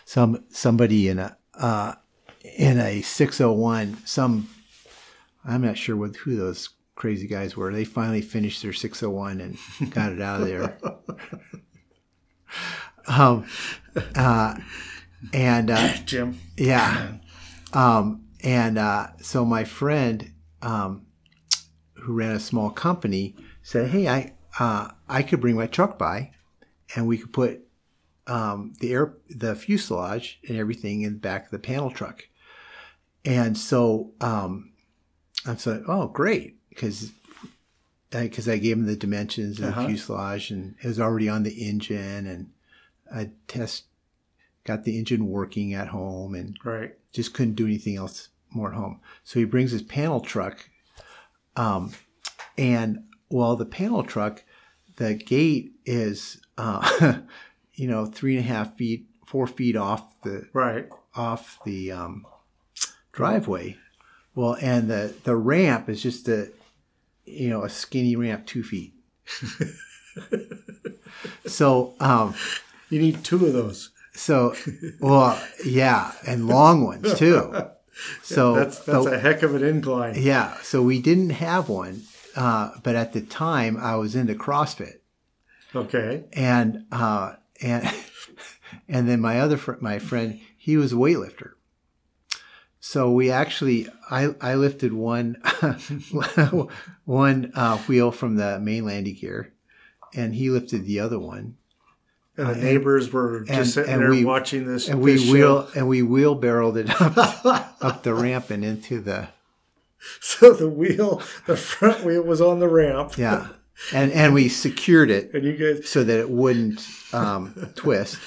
Some somebody in a uh, in a 601, some I'm not sure what who those crazy guys were. They finally finished their 601 and got it out of there. um, uh, and uh, Jim. yeah. Um, and uh, so my friend, um, who ran a small company, said, "Hey, I uh, I could bring my truck by, and we could put um, the air the fuselage and everything in the back of the panel truck." And so um, I said, "Oh, great," because because I gave him the dimensions of Uh-huh. the fuselage, and it was already on the engine, and I test got the engine working at home, and Right. just couldn't do anything else more at home. So he brings his panel truck, um, and well, the panel truck, the gate is, uh, you know, three and a half feet, four feet off the Right. off the um, driveway. Well, and the the ramp is just a, you know, a skinny ramp, two feet. so, um, You need two of those. so, well, yeah, and long ones too. So That's that's so- a heck of an incline. yeah. So we didn't have one, uh, but at the time I was into CrossFit, Okay. and uh, and and then my other fr- my friend he was a weightlifter. So we actually I I lifted one one uh, wheel from the main landing gear, and he lifted the other one. And the neighbors were just Uh, and- sitting and there we- watching this. and we this show. wheel and we wheelbarrowed it up up the ramp and into the So the wheel, the front wheel was on the ramp. yeah, and and we secured it And you guys so that it wouldn't um, twist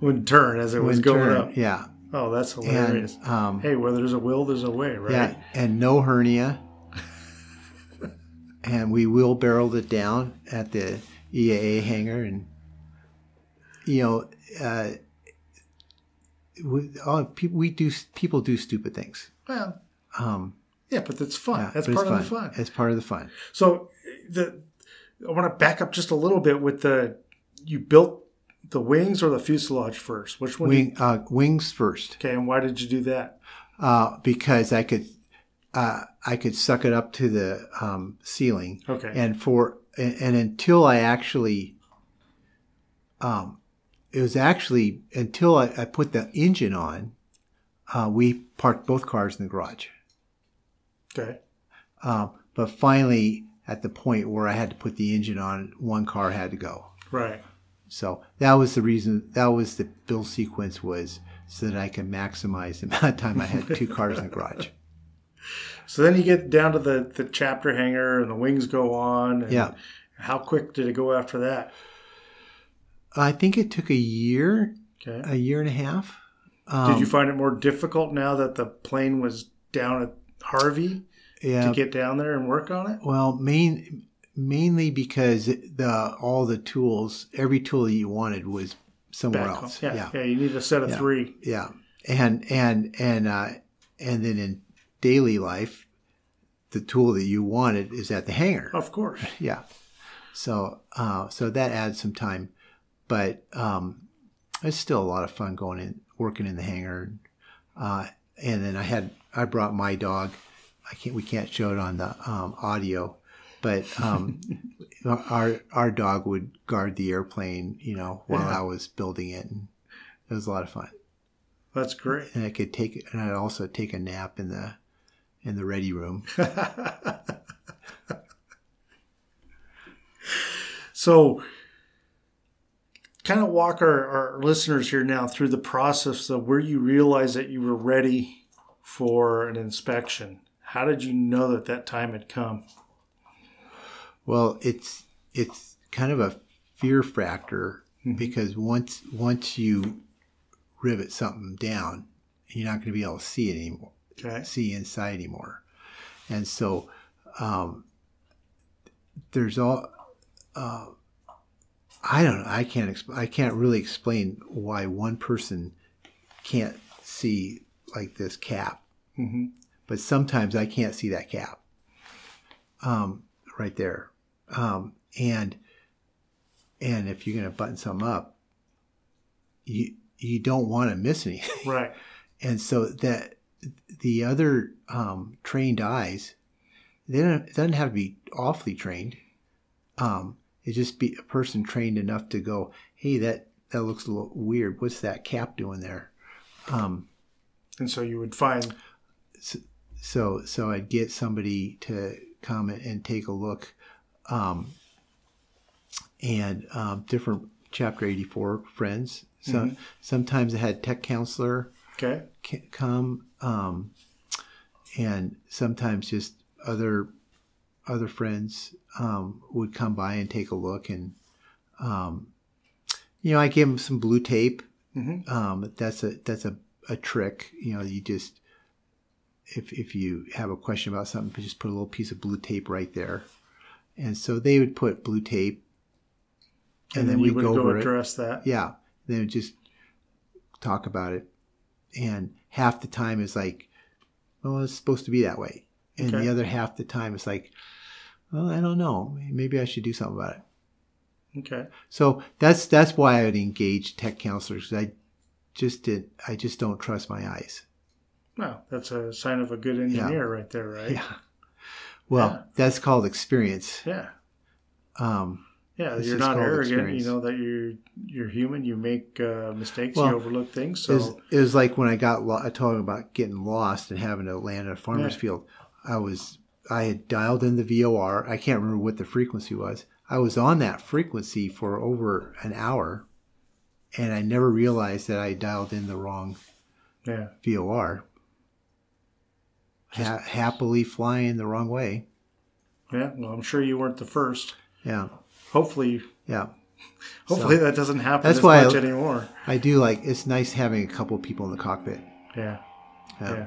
wouldn't turn as it was going turn. up. Yeah, Oh, that's hilarious. and um, hey, where there's a will, there's a way, right? yeah, and no hernia. and we wheelbarrowed it down at the EAA hangar, and you know, uh, we, all, we do people do stupid things. Well, Um, yeah, but that's fun. yeah, that's part of the fun. It's part of the fun. So the I want to back up just a little bit with the you built the wings or the fuselage first. Which one? Wing, uh, wings first. Okay, and why did you do that? Uh, because I could uh, I could suck it up to the um, ceiling. Okay. And for and, and until I actually, um, it was actually until I, I put the engine on, uh, we parked both cars in the garage. Okay. Um, but finally, at the point where I had to put the engine on, one car had to go. Right. So that was the reason. That was the build sequence was so that I could maximize the amount of time I had two cars in the garage. So then you get down to the the chapter hangar and the wings go on. And Yeah. How quick did it go after that? I think it took a year, Okay. a year and a half. Um, did you find it more difficult now that the plane was down at Harvey Yeah. to get down there and work on it? Well, main mainly because the all the tools, every tool that you wanted was somewhere Back else. Yeah, yeah, yeah. You need a set of Yeah. three. yeah. And and and uh, and then in daily life, the tool that you wanted is at the hangar. Of course. Yeah. So uh, so that adds some time, but um, it's still a lot of fun going in working in the hangar. Uh, and then I had I brought my dog. I can't we can't show it on the um, audio, but um, our our dog would guard the airplane, you know, while Yeah. I was building it, and it was a lot of fun. That's great. And I could take and I'd also take a nap in the in the ready room. So, kind of walk our, our listeners here now through the process of where you realized that you were ready for an inspection. How did you know that that time had come? Well, it's it's kind of a fear factor hmm. because once once you rivet something down, you're not going to be able to see it anymore, Okay. see inside anymore, and so um, there's all. Uh, I don't know. I can't. Exp- I can't really explain why one person can't see like this cap, hmm but sometimes I can't see that cap. Um, right there, um, and and if you're going to button some up, you you don't want to miss anything, Right. and so that the other um, trained eyes, they don't it doesn't have to be awfully trained. Um, it just be a person trained enough to go, hey, that that looks a little weird. What's that cap doing there? Um, And so you would find, so so I'd get somebody to come and take a look, um, and um, different chapter eighty four friends. So sometimes I had tech counselor okay, come, um, and sometimes just other other friends um, would come by and take a look, and um, you know I gave them some blue tape. Mhm. Um, that's a that's a, a trick. You know, you just if if you have a question about something, just put a little piece of blue tape right there, and so they would put blue tape, and, then, you we'd would go, over it. address that. Yeah. They would just talk about it. And half the time is like, well, it's supposed to be that way. And Okay. the other half the time is like, well, I don't know. Maybe I should do something about it. Okay, So that's that's why I would engage tech counselors. 'cause I just did. I just don't trust my eyes. well, that's a sign of a good engineer right there, right? Yeah. Well, Yeah. that's called experience. Yeah. Um, Yeah, It's you're not arrogant. experience. You know that you're you're human. You make uh, mistakes. Well, you overlook things. It So was, it was like when I got lo- I told him about getting lost and having to land in a farmer's Yeah. field. I was I had dialed in the VOR. I can't remember what the frequency was. I was on that frequency for over an hour, and I never realized that I dialed in the wrong yeah, VOR. Ha- happily flying the wrong way. yeah. Well, I'm sure you weren't the first. Yeah, Hopefully, yeah. hopefully that doesn't happen That's as why much I- anymore. I do like. It's nice having a couple people in the cockpit. Yeah. Yeah. Yeah.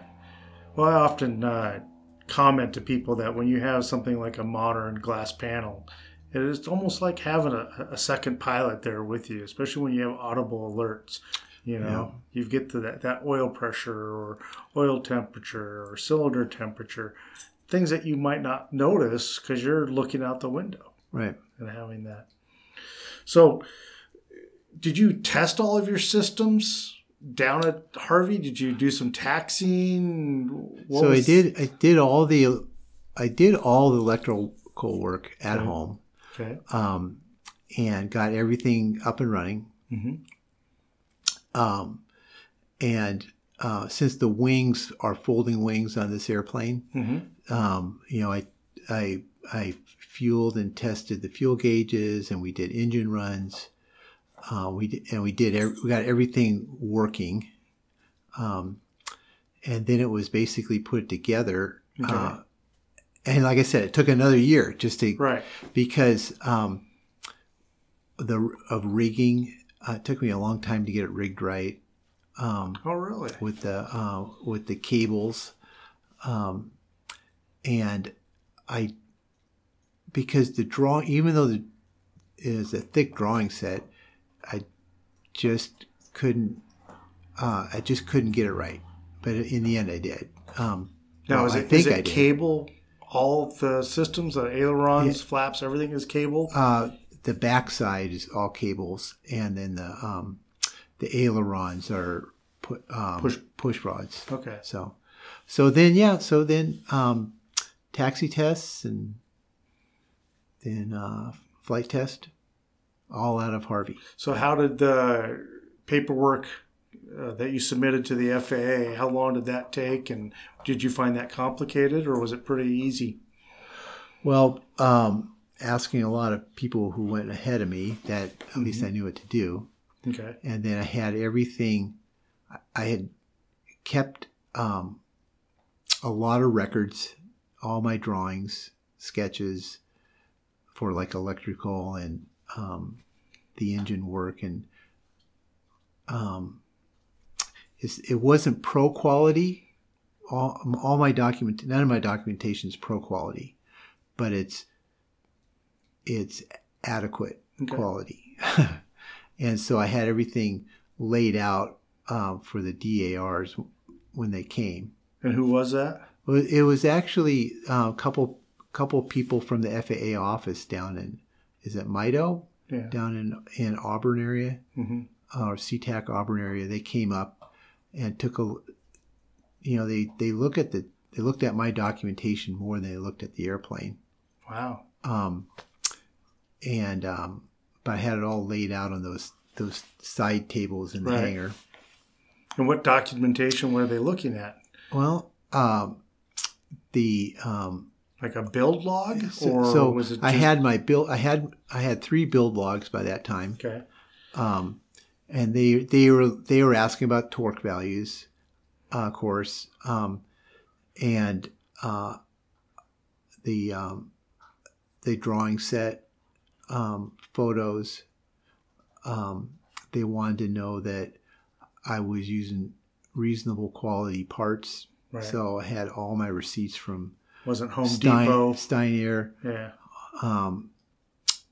Well, I often uh, comment to people that when you have something like a modern glass panel, it is almost like having a, a second pilot there with you, especially when you have audible alerts. You know, you get to that, that oil pressure or oil temperature or cylinder temperature. things that you might not notice because you're looking out the window Right. and having that. So, did you test all of your systems down at Harvey? Did you do some taxing? What so was- I did. I did all the. I did all the electrical work at Okay. home, Okay. um, and got everything up and running. Mhm. Um, and uh, since the wings are folding wings on this airplane, hmm um, you know, I, I, I fueled and tested the fuel gauges, and we did engine runs. Uh, we did, and we did. We got everything working, um, and then it was basically put together. Okay. Uh, and like I said, it took another year just to Right. because um, the of rigging. Uh, it took me a long time to get it rigged right um, Oh, really? with the uh, with the cables, um, and I because the draw even though the it is a thick drawing set, I just couldn't uh, I just couldn't get it right. But in the end, I did. Um, Now, well, is it, is it cable? All the systems, the ailerons, flaps, everything is cable. Uh, the backside is all cables, and then the um, the ailerons are put um, Push- push rods. Okay. So, so then yeah, so then um, taxi tests and then uh, flight test, all out of Harvey. So, how did the paperwork uh, that you submitted to the FAA? How long did that take, and did you find that complicated, or was it pretty easy? Well, um, asking a lot of people who went ahead of me that at least I knew what to do. Okay. and then I had everything. I had kept um, a lot of records, all my drawings, sketches for like electrical and um, the engine work, and um, it wasn't pro quality. All, all my document, none of my documentation is pro quality, but it's it's adequate Okay. quality. and so I had everything laid out um, for the DARs when they came. And who was that? It was actually uh, a couple couple people from the FAA office down in is it MIDO Yeah. down in in Auburn area hmm uh, or SeaTac Auburn area. They came up and took a you know they they look at the they looked at my documentation more than they looked at the airplane. Wow. um, and um, but I had it all laid out on those those side tables in the Right. hangar. And what documentation were they looking at? Well, um, the um, Like a build log, so, or so was it? I had my build. I had I had three build logs by that time, Okay. um, and they they were they were asking about torque values, uh, of course, um, and uh, the um, the drawing set um, photos. Um, they wanted to know that I was using reasonable quality parts, Right. so I had all my receipts from Wasn't Home Stein, Depot? Steinair. Yeah. Um,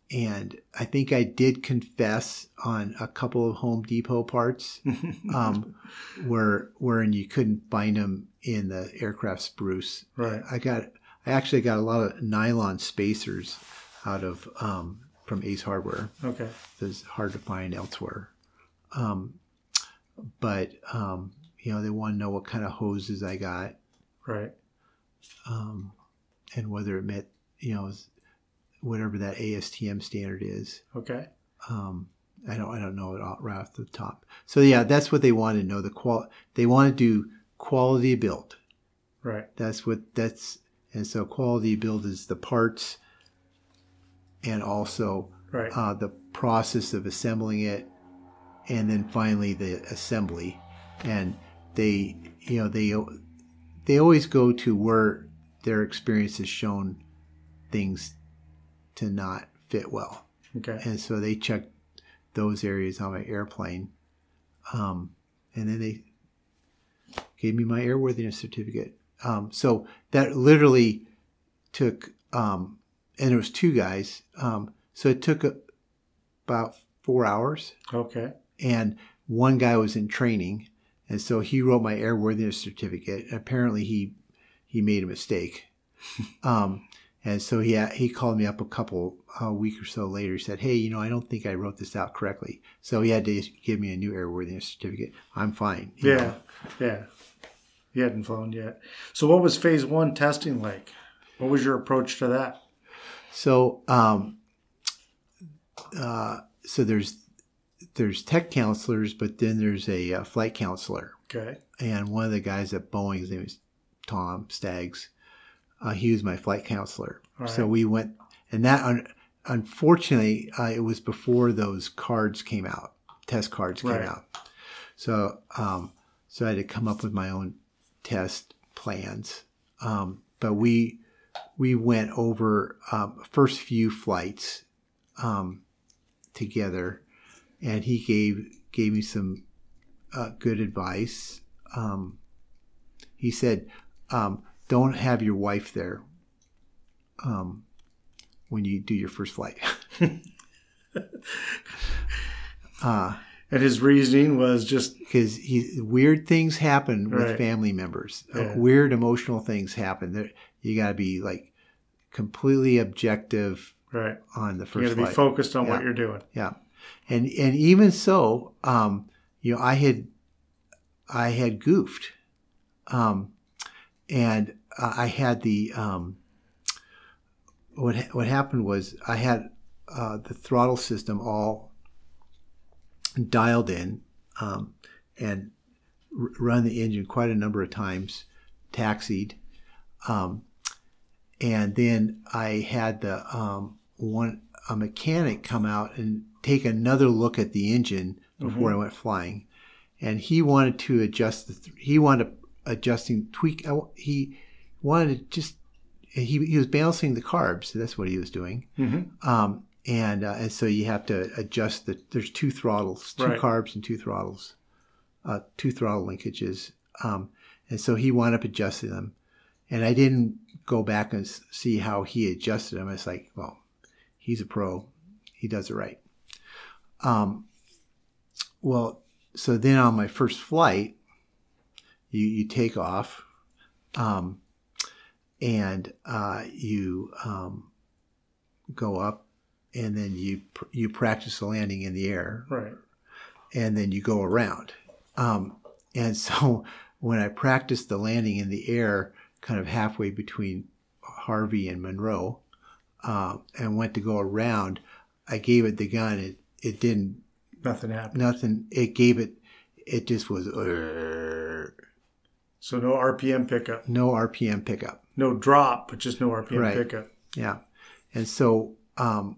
and I think I did confess on a couple of Home Depot parts, um, where wherein you couldn't find them in the aircraft spruce. Right. I got, I actually got a lot of nylon spacers out of um, from Ace Hardware. Okay. That's hard to find elsewhere. Um, but um, you know, they want to know what kind of hoses I got Right. Um, and whether it met, you know, whatever that ASTM standard is. Okay. Um, I don't, I don't know it off- right off the top. So yeah, that's what they want to know. The qual, they want to do quality build. Right. That's what that's, and so quality build is the parts, and also Right. uh, the process of assembling it, and then finally the assembly. And they, you know, they they always go to where their experience has shown things to not fit well, okay. and so they check those areas on my airplane, um, and then they gave me my airworthiness certificate. Um, so that literally took, um, and there was two guys. Um, so it took a, about four hours, Okay. and one guy was in training, and so he wrote my airworthiness certificate. Apparently, he he made a mistake. Um, and so he he called me up a couple a week or so later. He said, "Hey, you know, I don't think I wrote this out correctly." So he had to give me a new airworthiness certificate. I'm fine. Yeah, know. yeah. He hadn't flown yet. So, what was phase one testing like? What was your approach to that? So, um, uh, so there's there's tech counselors, but then there's a, uh flight counselor, Okay. and one of the guys at Boeing, his name is Tom Staggs. Uh, he was my flight counselor. All So we went, and that un- unfortunately, uh, it was before those cards came out, test cards came Right. out. So, um, so I had to come up with my own test plans. Um, but we we went over um, first few flights um, together, and he gave gave me some uh, good advice. Um, he said, um, "Don't have your wife there um, when you do your first flight." uh, And his reasoning was just because he weird things happen with family members. Uh, Yeah. weird emotional things happen. There, you got to be like completely objective right. on the first. You got to be focused on what you're doing. Yeah, and and even so, um, you know, I had I had goofed, um, and uh, I had the um, what ha- what happened was I had uh, the throttle system all dialed in um, and r- run the engine quite a number of times, taxied, um, and then I had the um, one a mechanic come out and take another look at the engine before I went flying, and he wanted to adjust the th- he wanted adjusting tweak he wanted to just he, he was balancing the carbs that's what he was doing. Mm-hmm. um, and uh, and so you have to adjust the there's two throttles two Right. carbs and two throttles uh, two throttle linkages. Um, and so he wound up adjusting them. And I didn't go back and see how he adjusted them. It's like well he's a pro. He does it right um, well so then on my first flight you, you take off um, and uh, you um, go up and then you pr- you practice the landing in the air Right. and then you go around um, and so when i practiced the landing in the air kind of halfway between harvey and monroe uh, and went to go around i gave it the gun it, it didn't Nothing happened. nothing it gave it it just was uh, So no RPM pickup, no rpm pickup no drop, but just no RPM Right. pickup. Yeah. And so um,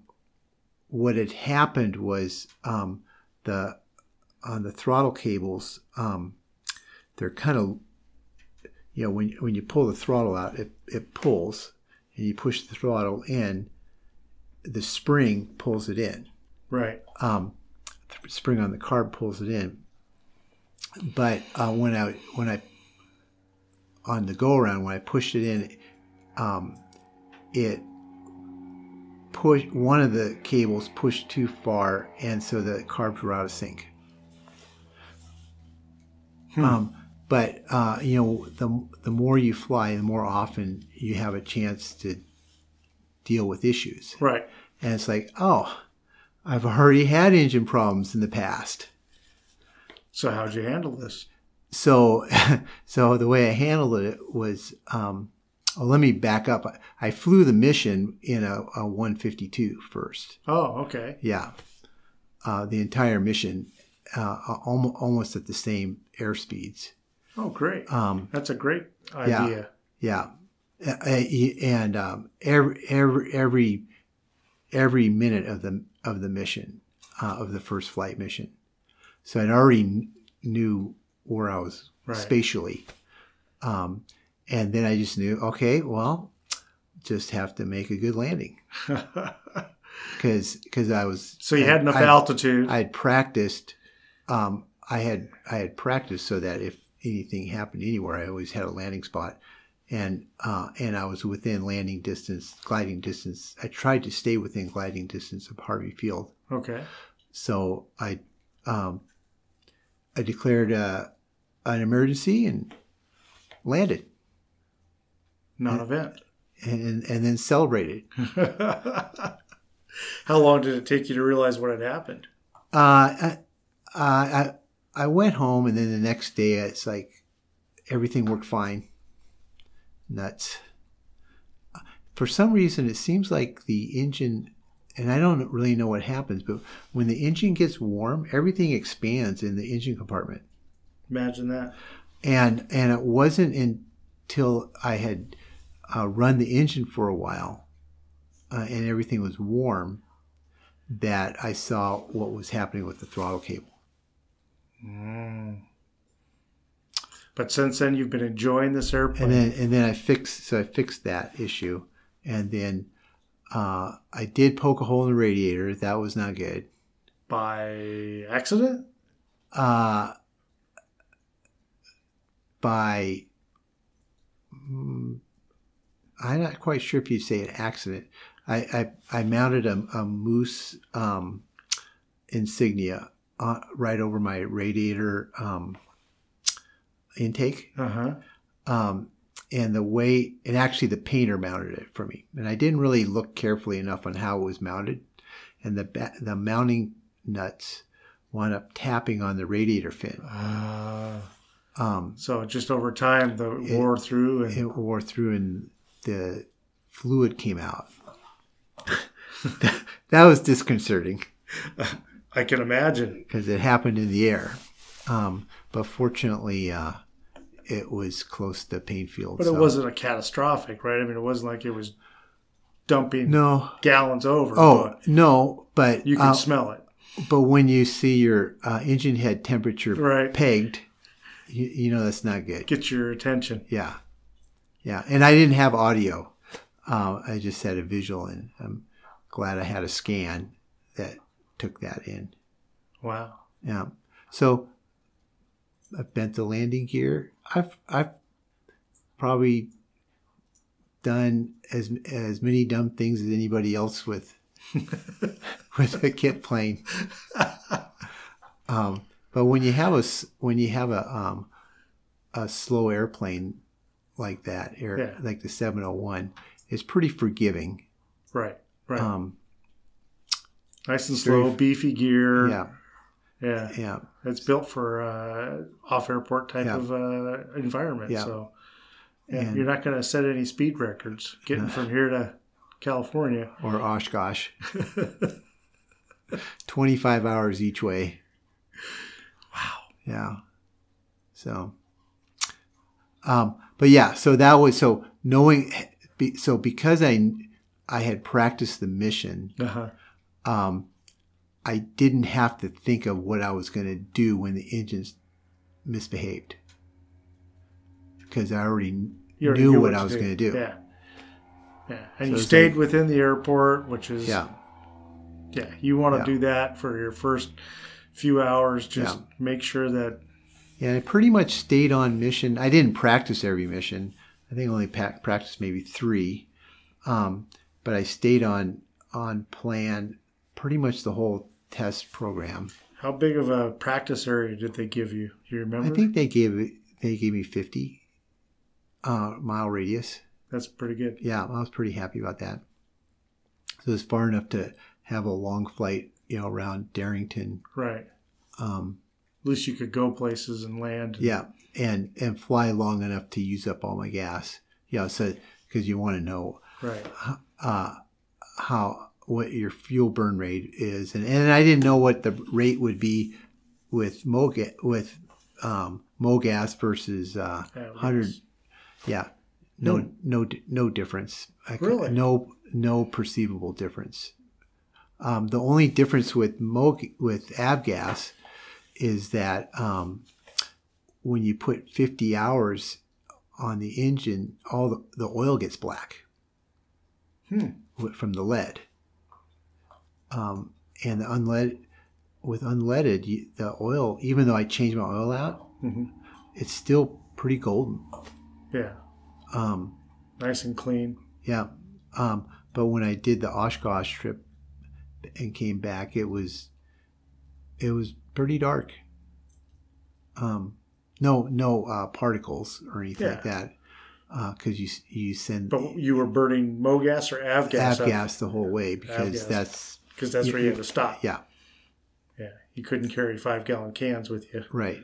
what had happened was um, the on the throttle cables, um, they're kind of you know when when you pull the throttle out, it it pulls, and you push the throttle in, the spring pulls it in. Right. Um, the spring on the carb pulls it in. But uh, when I when I on the go around when I pushed it in, um, it push one of the cables pushed too far, and so the carbs were out of sync. Um, but uh, you know, the the more you fly, the more often you have a chance to deal with issues. Right. And it's like, oh, I've already had engine problems in the past. So how'd you handle this? So, so the way I handled it was, um, oh, let me back up. I flew the mission in a, a 152 first. Oh, okay. Yeah. Uh, the entire mission, uh, almost, almost at the same air speeds. Oh, great. Um, That's a great idea. Yeah, uh, and um, every every every every minute of the of the mission uh, of the first flight mission. So I already kn- knew where I was Right. spatially, um, and then I just knew, okay, well, just have to make a good landing because because I was so you had enough I- altitude. I had practiced. Um, I had I had practiced so that if anything happened anywhere, I always had a landing spot, and uh, and I was within landing distance, gliding distance. I tried to stay within gliding distance of Harvey Field, okay. so I um, I declared uh, an emergency and landed. Non-event. and and then celebrated. How long did it take you to realize what had happened? Uh, I, I I went home, and then the next day, it's like everything worked fine. Nuts. For some reason, it seems like the engine, and I don't really know what happens, but when the engine gets warm, everything expands in the engine compartment. Imagine that. And and it wasn't until I had uh, run the engine for a while, uh, and everything was warm, that I saw what was happening with the throttle cable. Mm. But since then, you've been enjoying this airplane. And then and then I fixed so I fixed that issue, and then uh, I did poke a hole in the radiator. That was not good. by accident? Uh, by mm, I'm not quite sure if you'd say an accident. I I, I mounted a, a moose um, insignia uh, right over my radiator um, intake. Uh huh. um, and the way and actually the painter mounted it for me. And i didn't really look carefully enough on how it was mounted. And the the mounting nuts wound up tapping on the radiator fin. Uh, um, so just over time, the wore through, and it wore through and the fluid came out. That, that was disconcerting. I can imagine. because it happened in the air. Um, but fortunately uh, it was close to Paine Field. But so- it wasn't a catastrophic, right? I mean, it wasn't like it was dumping no gallons over. oh but no but you can uh, smell it, But when you see your uh, engine head temperature Right. pegged, you, you know that's not good. get your attention. Yeah, yeah. And I didn't have audio. Uh, I just had a visual, and I'm glad I had a scan that took that in. Wow. Yeah. So I bent the landing gear. I've I've probably done as as many dumb things as anybody else with with a kit plane. Um, but when you have a when you have a um, a slow airplane like that, air, Yeah. like the 701, it's pretty forgiving. Right. Right. Um, nice and slow, beefy gear. yeah, Yeah. yeah. It's built for uh, off airport type Yeah. of uh, environment. Yeah. So yeah, And- you're not going to set any speed records getting from here to California. or Oshkosh. 25 hours each way. Wow. Yeah. So, um, but yeah, so that was so knowing, so because I, I had practiced the mission, Uh-huh. um, I didn't have to think of what I was going to do when the engines misbehaved because I already You already knew knew what I was going to do. Yeah. Yeah. And So you stayed like- within the airport, which is Yeah. yeah. You want to Yeah. do that for your first few hours. Just Yeah. make sure that Yeah, I pretty much stayed on mission. I didn't practice every mission. I think I only pa- practiced maybe three, um, but I stayed on on plan pretty much the whole test program. how big of a practice area did they give you? Do you remember? I think they gave. They gave me fifty uh, mile radius. that's pretty good. Yeah, I was pretty happy about that. So it's far enough to have a long flight, you know, around Darrington. Right. Um, At least you could go places and land. Yeah, and and fly long enough to use up all my gas. Yeah, so because you want to know Right. uh, how what your fuel burn rate is, and and I didn't know what the rate would be with moga with um, mogas versus uh, hundred. Yeah, no no no difference. I cou- Really? No no perceivable difference. Um, the only difference with mog with avgas is that um, when you put 50 hours on the engine, all the, the oil gets black Hmm. from the lead. Um, and the unleaded, with unleaded, the oil, even though I changed my oil out, Mhm. it's still pretty golden. Yeah. Um, Nice and clean. yeah. Um, but when I did the Oshkosh trip and came back, it was it was pretty dark. Um, no, no uh, particles or anything like that. because you you send But you were burning MoGas or avgas? avgas the whole way because Avgas. that's Because that's where you had to stop. yeah Yeah. You couldn't carry five gallon cans with you. right.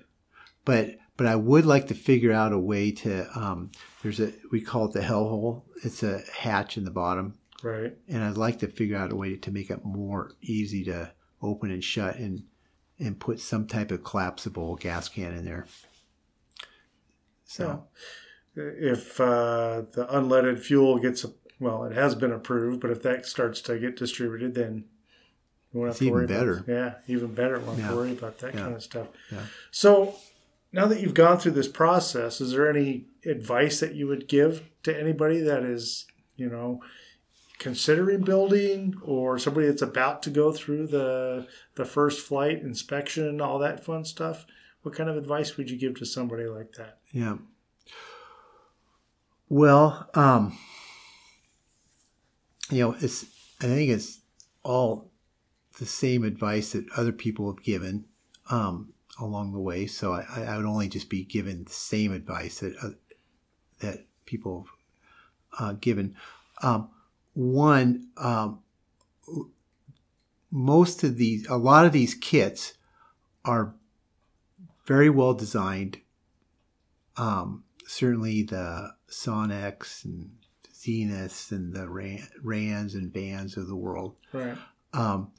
But but I would like to figure out a way to um, there's a we call it the hell hole. It's a hatch in the bottom, Right. and I'd like to figure out a way to make it more easy to open and shut and and put some type of collapsible gas can in there. So If uh, the unleaded fuel gets, well, it has been approved, but if that starts to get distributed, then we won't have It's to even worry better. About, yeah, even better. Won't Yeah. to worry about that Yeah. kind of stuff. Yeah. So now that you've gone through this process, is there any advice that you would give to anybody that is, you know, considering building or somebody that's about to go through the the first flight inspection, all that fun stuff? What kind of advice would you give to somebody like that? Yeah. Well, um, you know, it's I think it's all the same advice that other people have given um, along the way. So I, I would only just be given the same advice that uh, that people have uh, given. Um, one, um, most of these, a lot of these kits are very well designed. Um, certainly the Sonex and Zeniths and the Ran- Rans and Vans of the world. Right. Um,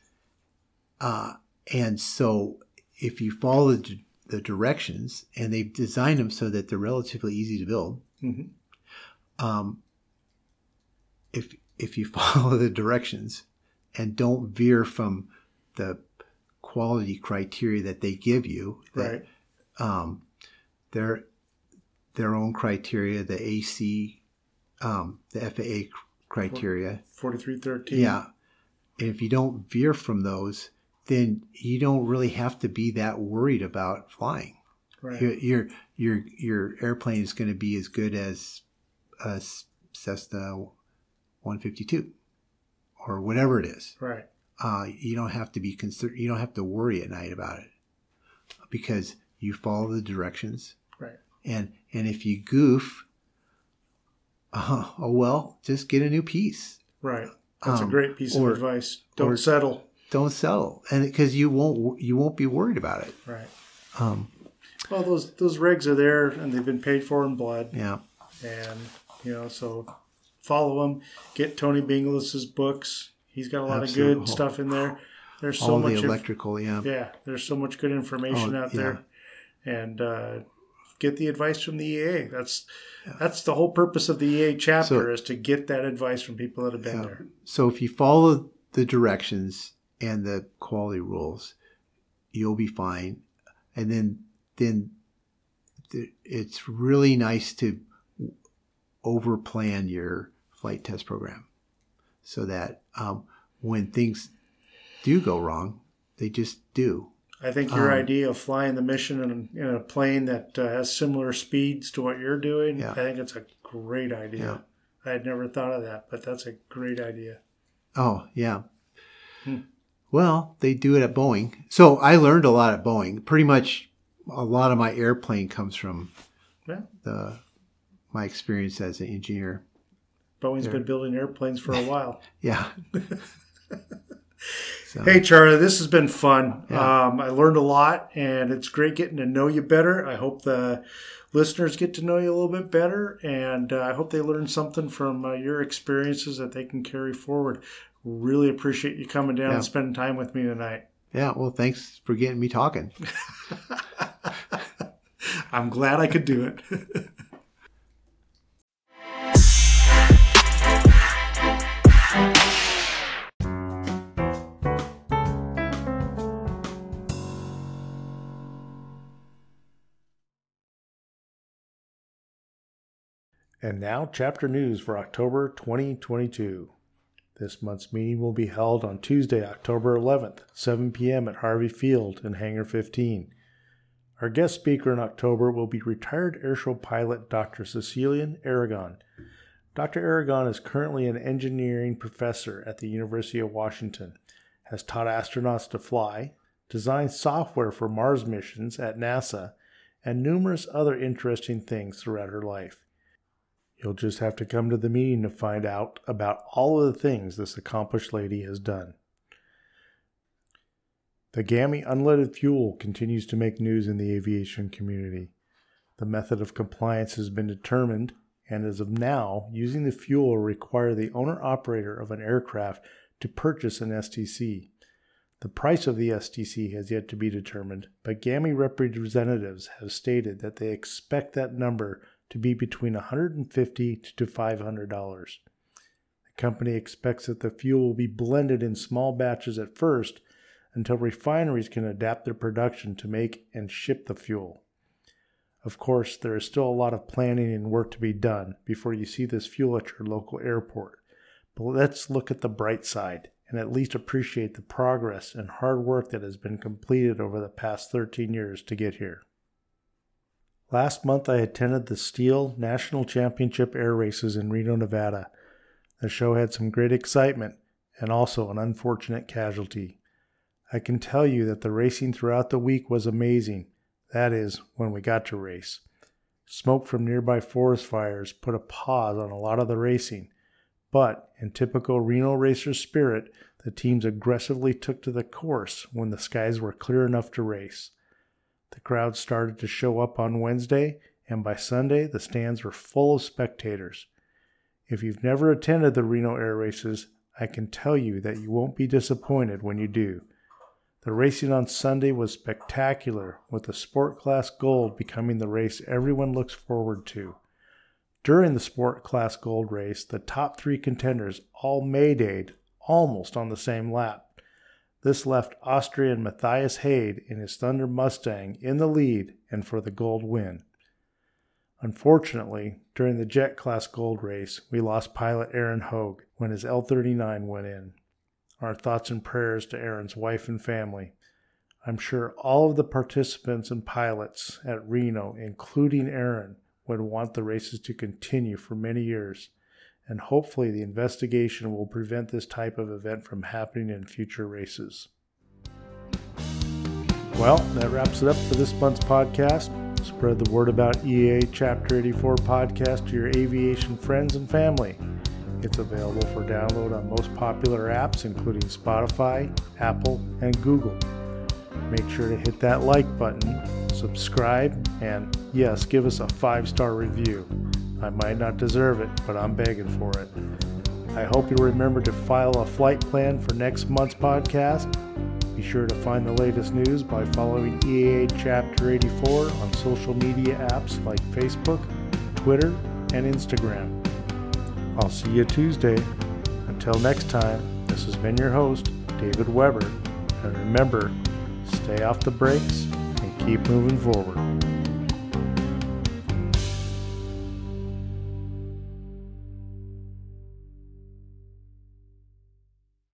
uh, and so if you follow the, the directions and they've designed them so that they're relatively easy to build, Mhm. um, if if you follow the directions and don't veer from the quality criteria that they give you, that, Right. um, their their own criteria, the AC, um, the FAA criteria. Forty-three thirteen. Yeah, and if you don't veer from those, then you don't really have to be that worried about flying. Right. Your your your, your airplane is going to be as good as a Cessna 152 or whatever it is Right. uh, you don't have to be concerned. You don't have to worry at night about it because you follow the directions. Right. And and if you goof, uh, oh well, just get a new piece. Right. That's a Um, great piece or- of advice. Don't or- settle. Don't settle, and because you won't you won't be worried about it. Right. Um, Well, those those rigs are there and they've been paid for in blood, yeah, and you know, so follow them. Get Tony Bingelis's books. He's got a lot of good stuff in there. There's so all much. the inf- electrical. Yeah, yeah, there's so much good information Oh, out there, and uh, get the advice from the EAA. That's that's the whole purpose of the EAA chapter So- is to get that advice from people that have been Yeah. there. So if you follow the directions and the quality rules, you'll be fine. And then then th- it's really nice to over plan your flight test program so that um, when things do go wrong, they just do. I think your Um, idea of flying the mission in, in a plane that uh, has similar speeds to what you're doing, Yeah. I think it's a great idea. I had never thought of that, but that's a great idea. Oh, yeah. Hmm. Well, they do it at Boeing. So I learned a lot at Boeing. Pretty much a lot of my airplane comes from Yeah. the my experience as an engineer. Boeing's There. been building airplanes for a while. Yeah. so, Hey, Charlie, this has been fun. Yeah. Um, I learned a lot, and it's great getting to know you better. I hope the listeners get to know you a little bit better, and uh, I hope they learn something from uh, your experiences that they can carry forward. Really appreciate you coming down Yeah. and spending time with me tonight. yeah. Well, thanks for getting me talking. I'm glad I could do it. And now, chapter news for October 2022. This month's meeting will be held on Tuesday, October 11th, 7 p.m. at Harvey Field in Hangar 15. Our guest speaker in October will be retired airshow pilot Dr. Cecilia Aragon. Dr. Aragon is currently an engineering professor at the University of Washington, has taught astronauts to fly, designed software for Mars missions at NASA, and numerous other interesting things throughout her life. You'll just have to come to the meeting to find out about all of the things this accomplished lady has done. The GAMI unleaded fuel continues to make news in the aviation community. The method of compliance has been determined, and as of now, using the fuel will require the owner operator of an aircraft to purchase an STC. The price of the STC has yet to be determined, but GAMI representatives have stated that they expect that number to be between $150 to $500. The company expects that the fuel will be blended in small batches at first until refineries can adapt their production to make and ship the fuel. Of course, there is still a lot of planning and work to be done before you see this fuel at your local airport. But let's look at the bright side and at least appreciate the progress and hard work that has been completed over the past 13 years to get here. Last month, I attended the Stihl National Championship Air Races in Reno, Nevada. The show had some great excitement and also an unfortunate casualty. I can tell you that the racing throughout the week was amazing. That is, when we got to race. Smoke from nearby forest fires put a pause on a lot of the racing, but in typical Reno racer spirit, the teams aggressively took to the course when the skies were clear enough to race. The crowd started to show up on Wednesday, and by Sunday, the stands were full of spectators. If you've never attended the Reno Air Races, I can tell you that you won't be disappointed when you do. The racing on Sunday was spectacular, with the Sport Class Gold becoming the race everyone looks forward to. During the Sport Class Gold race, the top three contenders all maydayed almost on the same lap. This left Austrian Matthias Hayde in his Thunder Mustang in the lead and for the gold win. Unfortunately, during the Jet Class Gold race, we lost pilot Aaron Hogue when his L 39 went in. Our thoughts and prayers to Aaron's wife and family. I'm sure all of the participants and pilots at Reno, including Aaron, would want the races to continue for many years and hopefully the investigation will prevent this type of event from happening in future races. Well, that wraps it up for this month's podcast. Spread the word about EAA Chapter 84 podcast to your aviation friends and family. It's available for download on most popular apps, including Spotify, Apple, and Google. Make sure to hit that like button, subscribe, and yes, give us a five star review. I might not deserve it, but I'm begging for it. I hope you'll remember to file a flight plan for next month's podcast. Be sure to find the latest news by following EAA Chapter 84 on social media apps like Facebook, Twitter, and Instagram. I'll see you Tuesday. Until next time, this has been your host, David Weber. And remember, stay off the brakes and keep moving forward.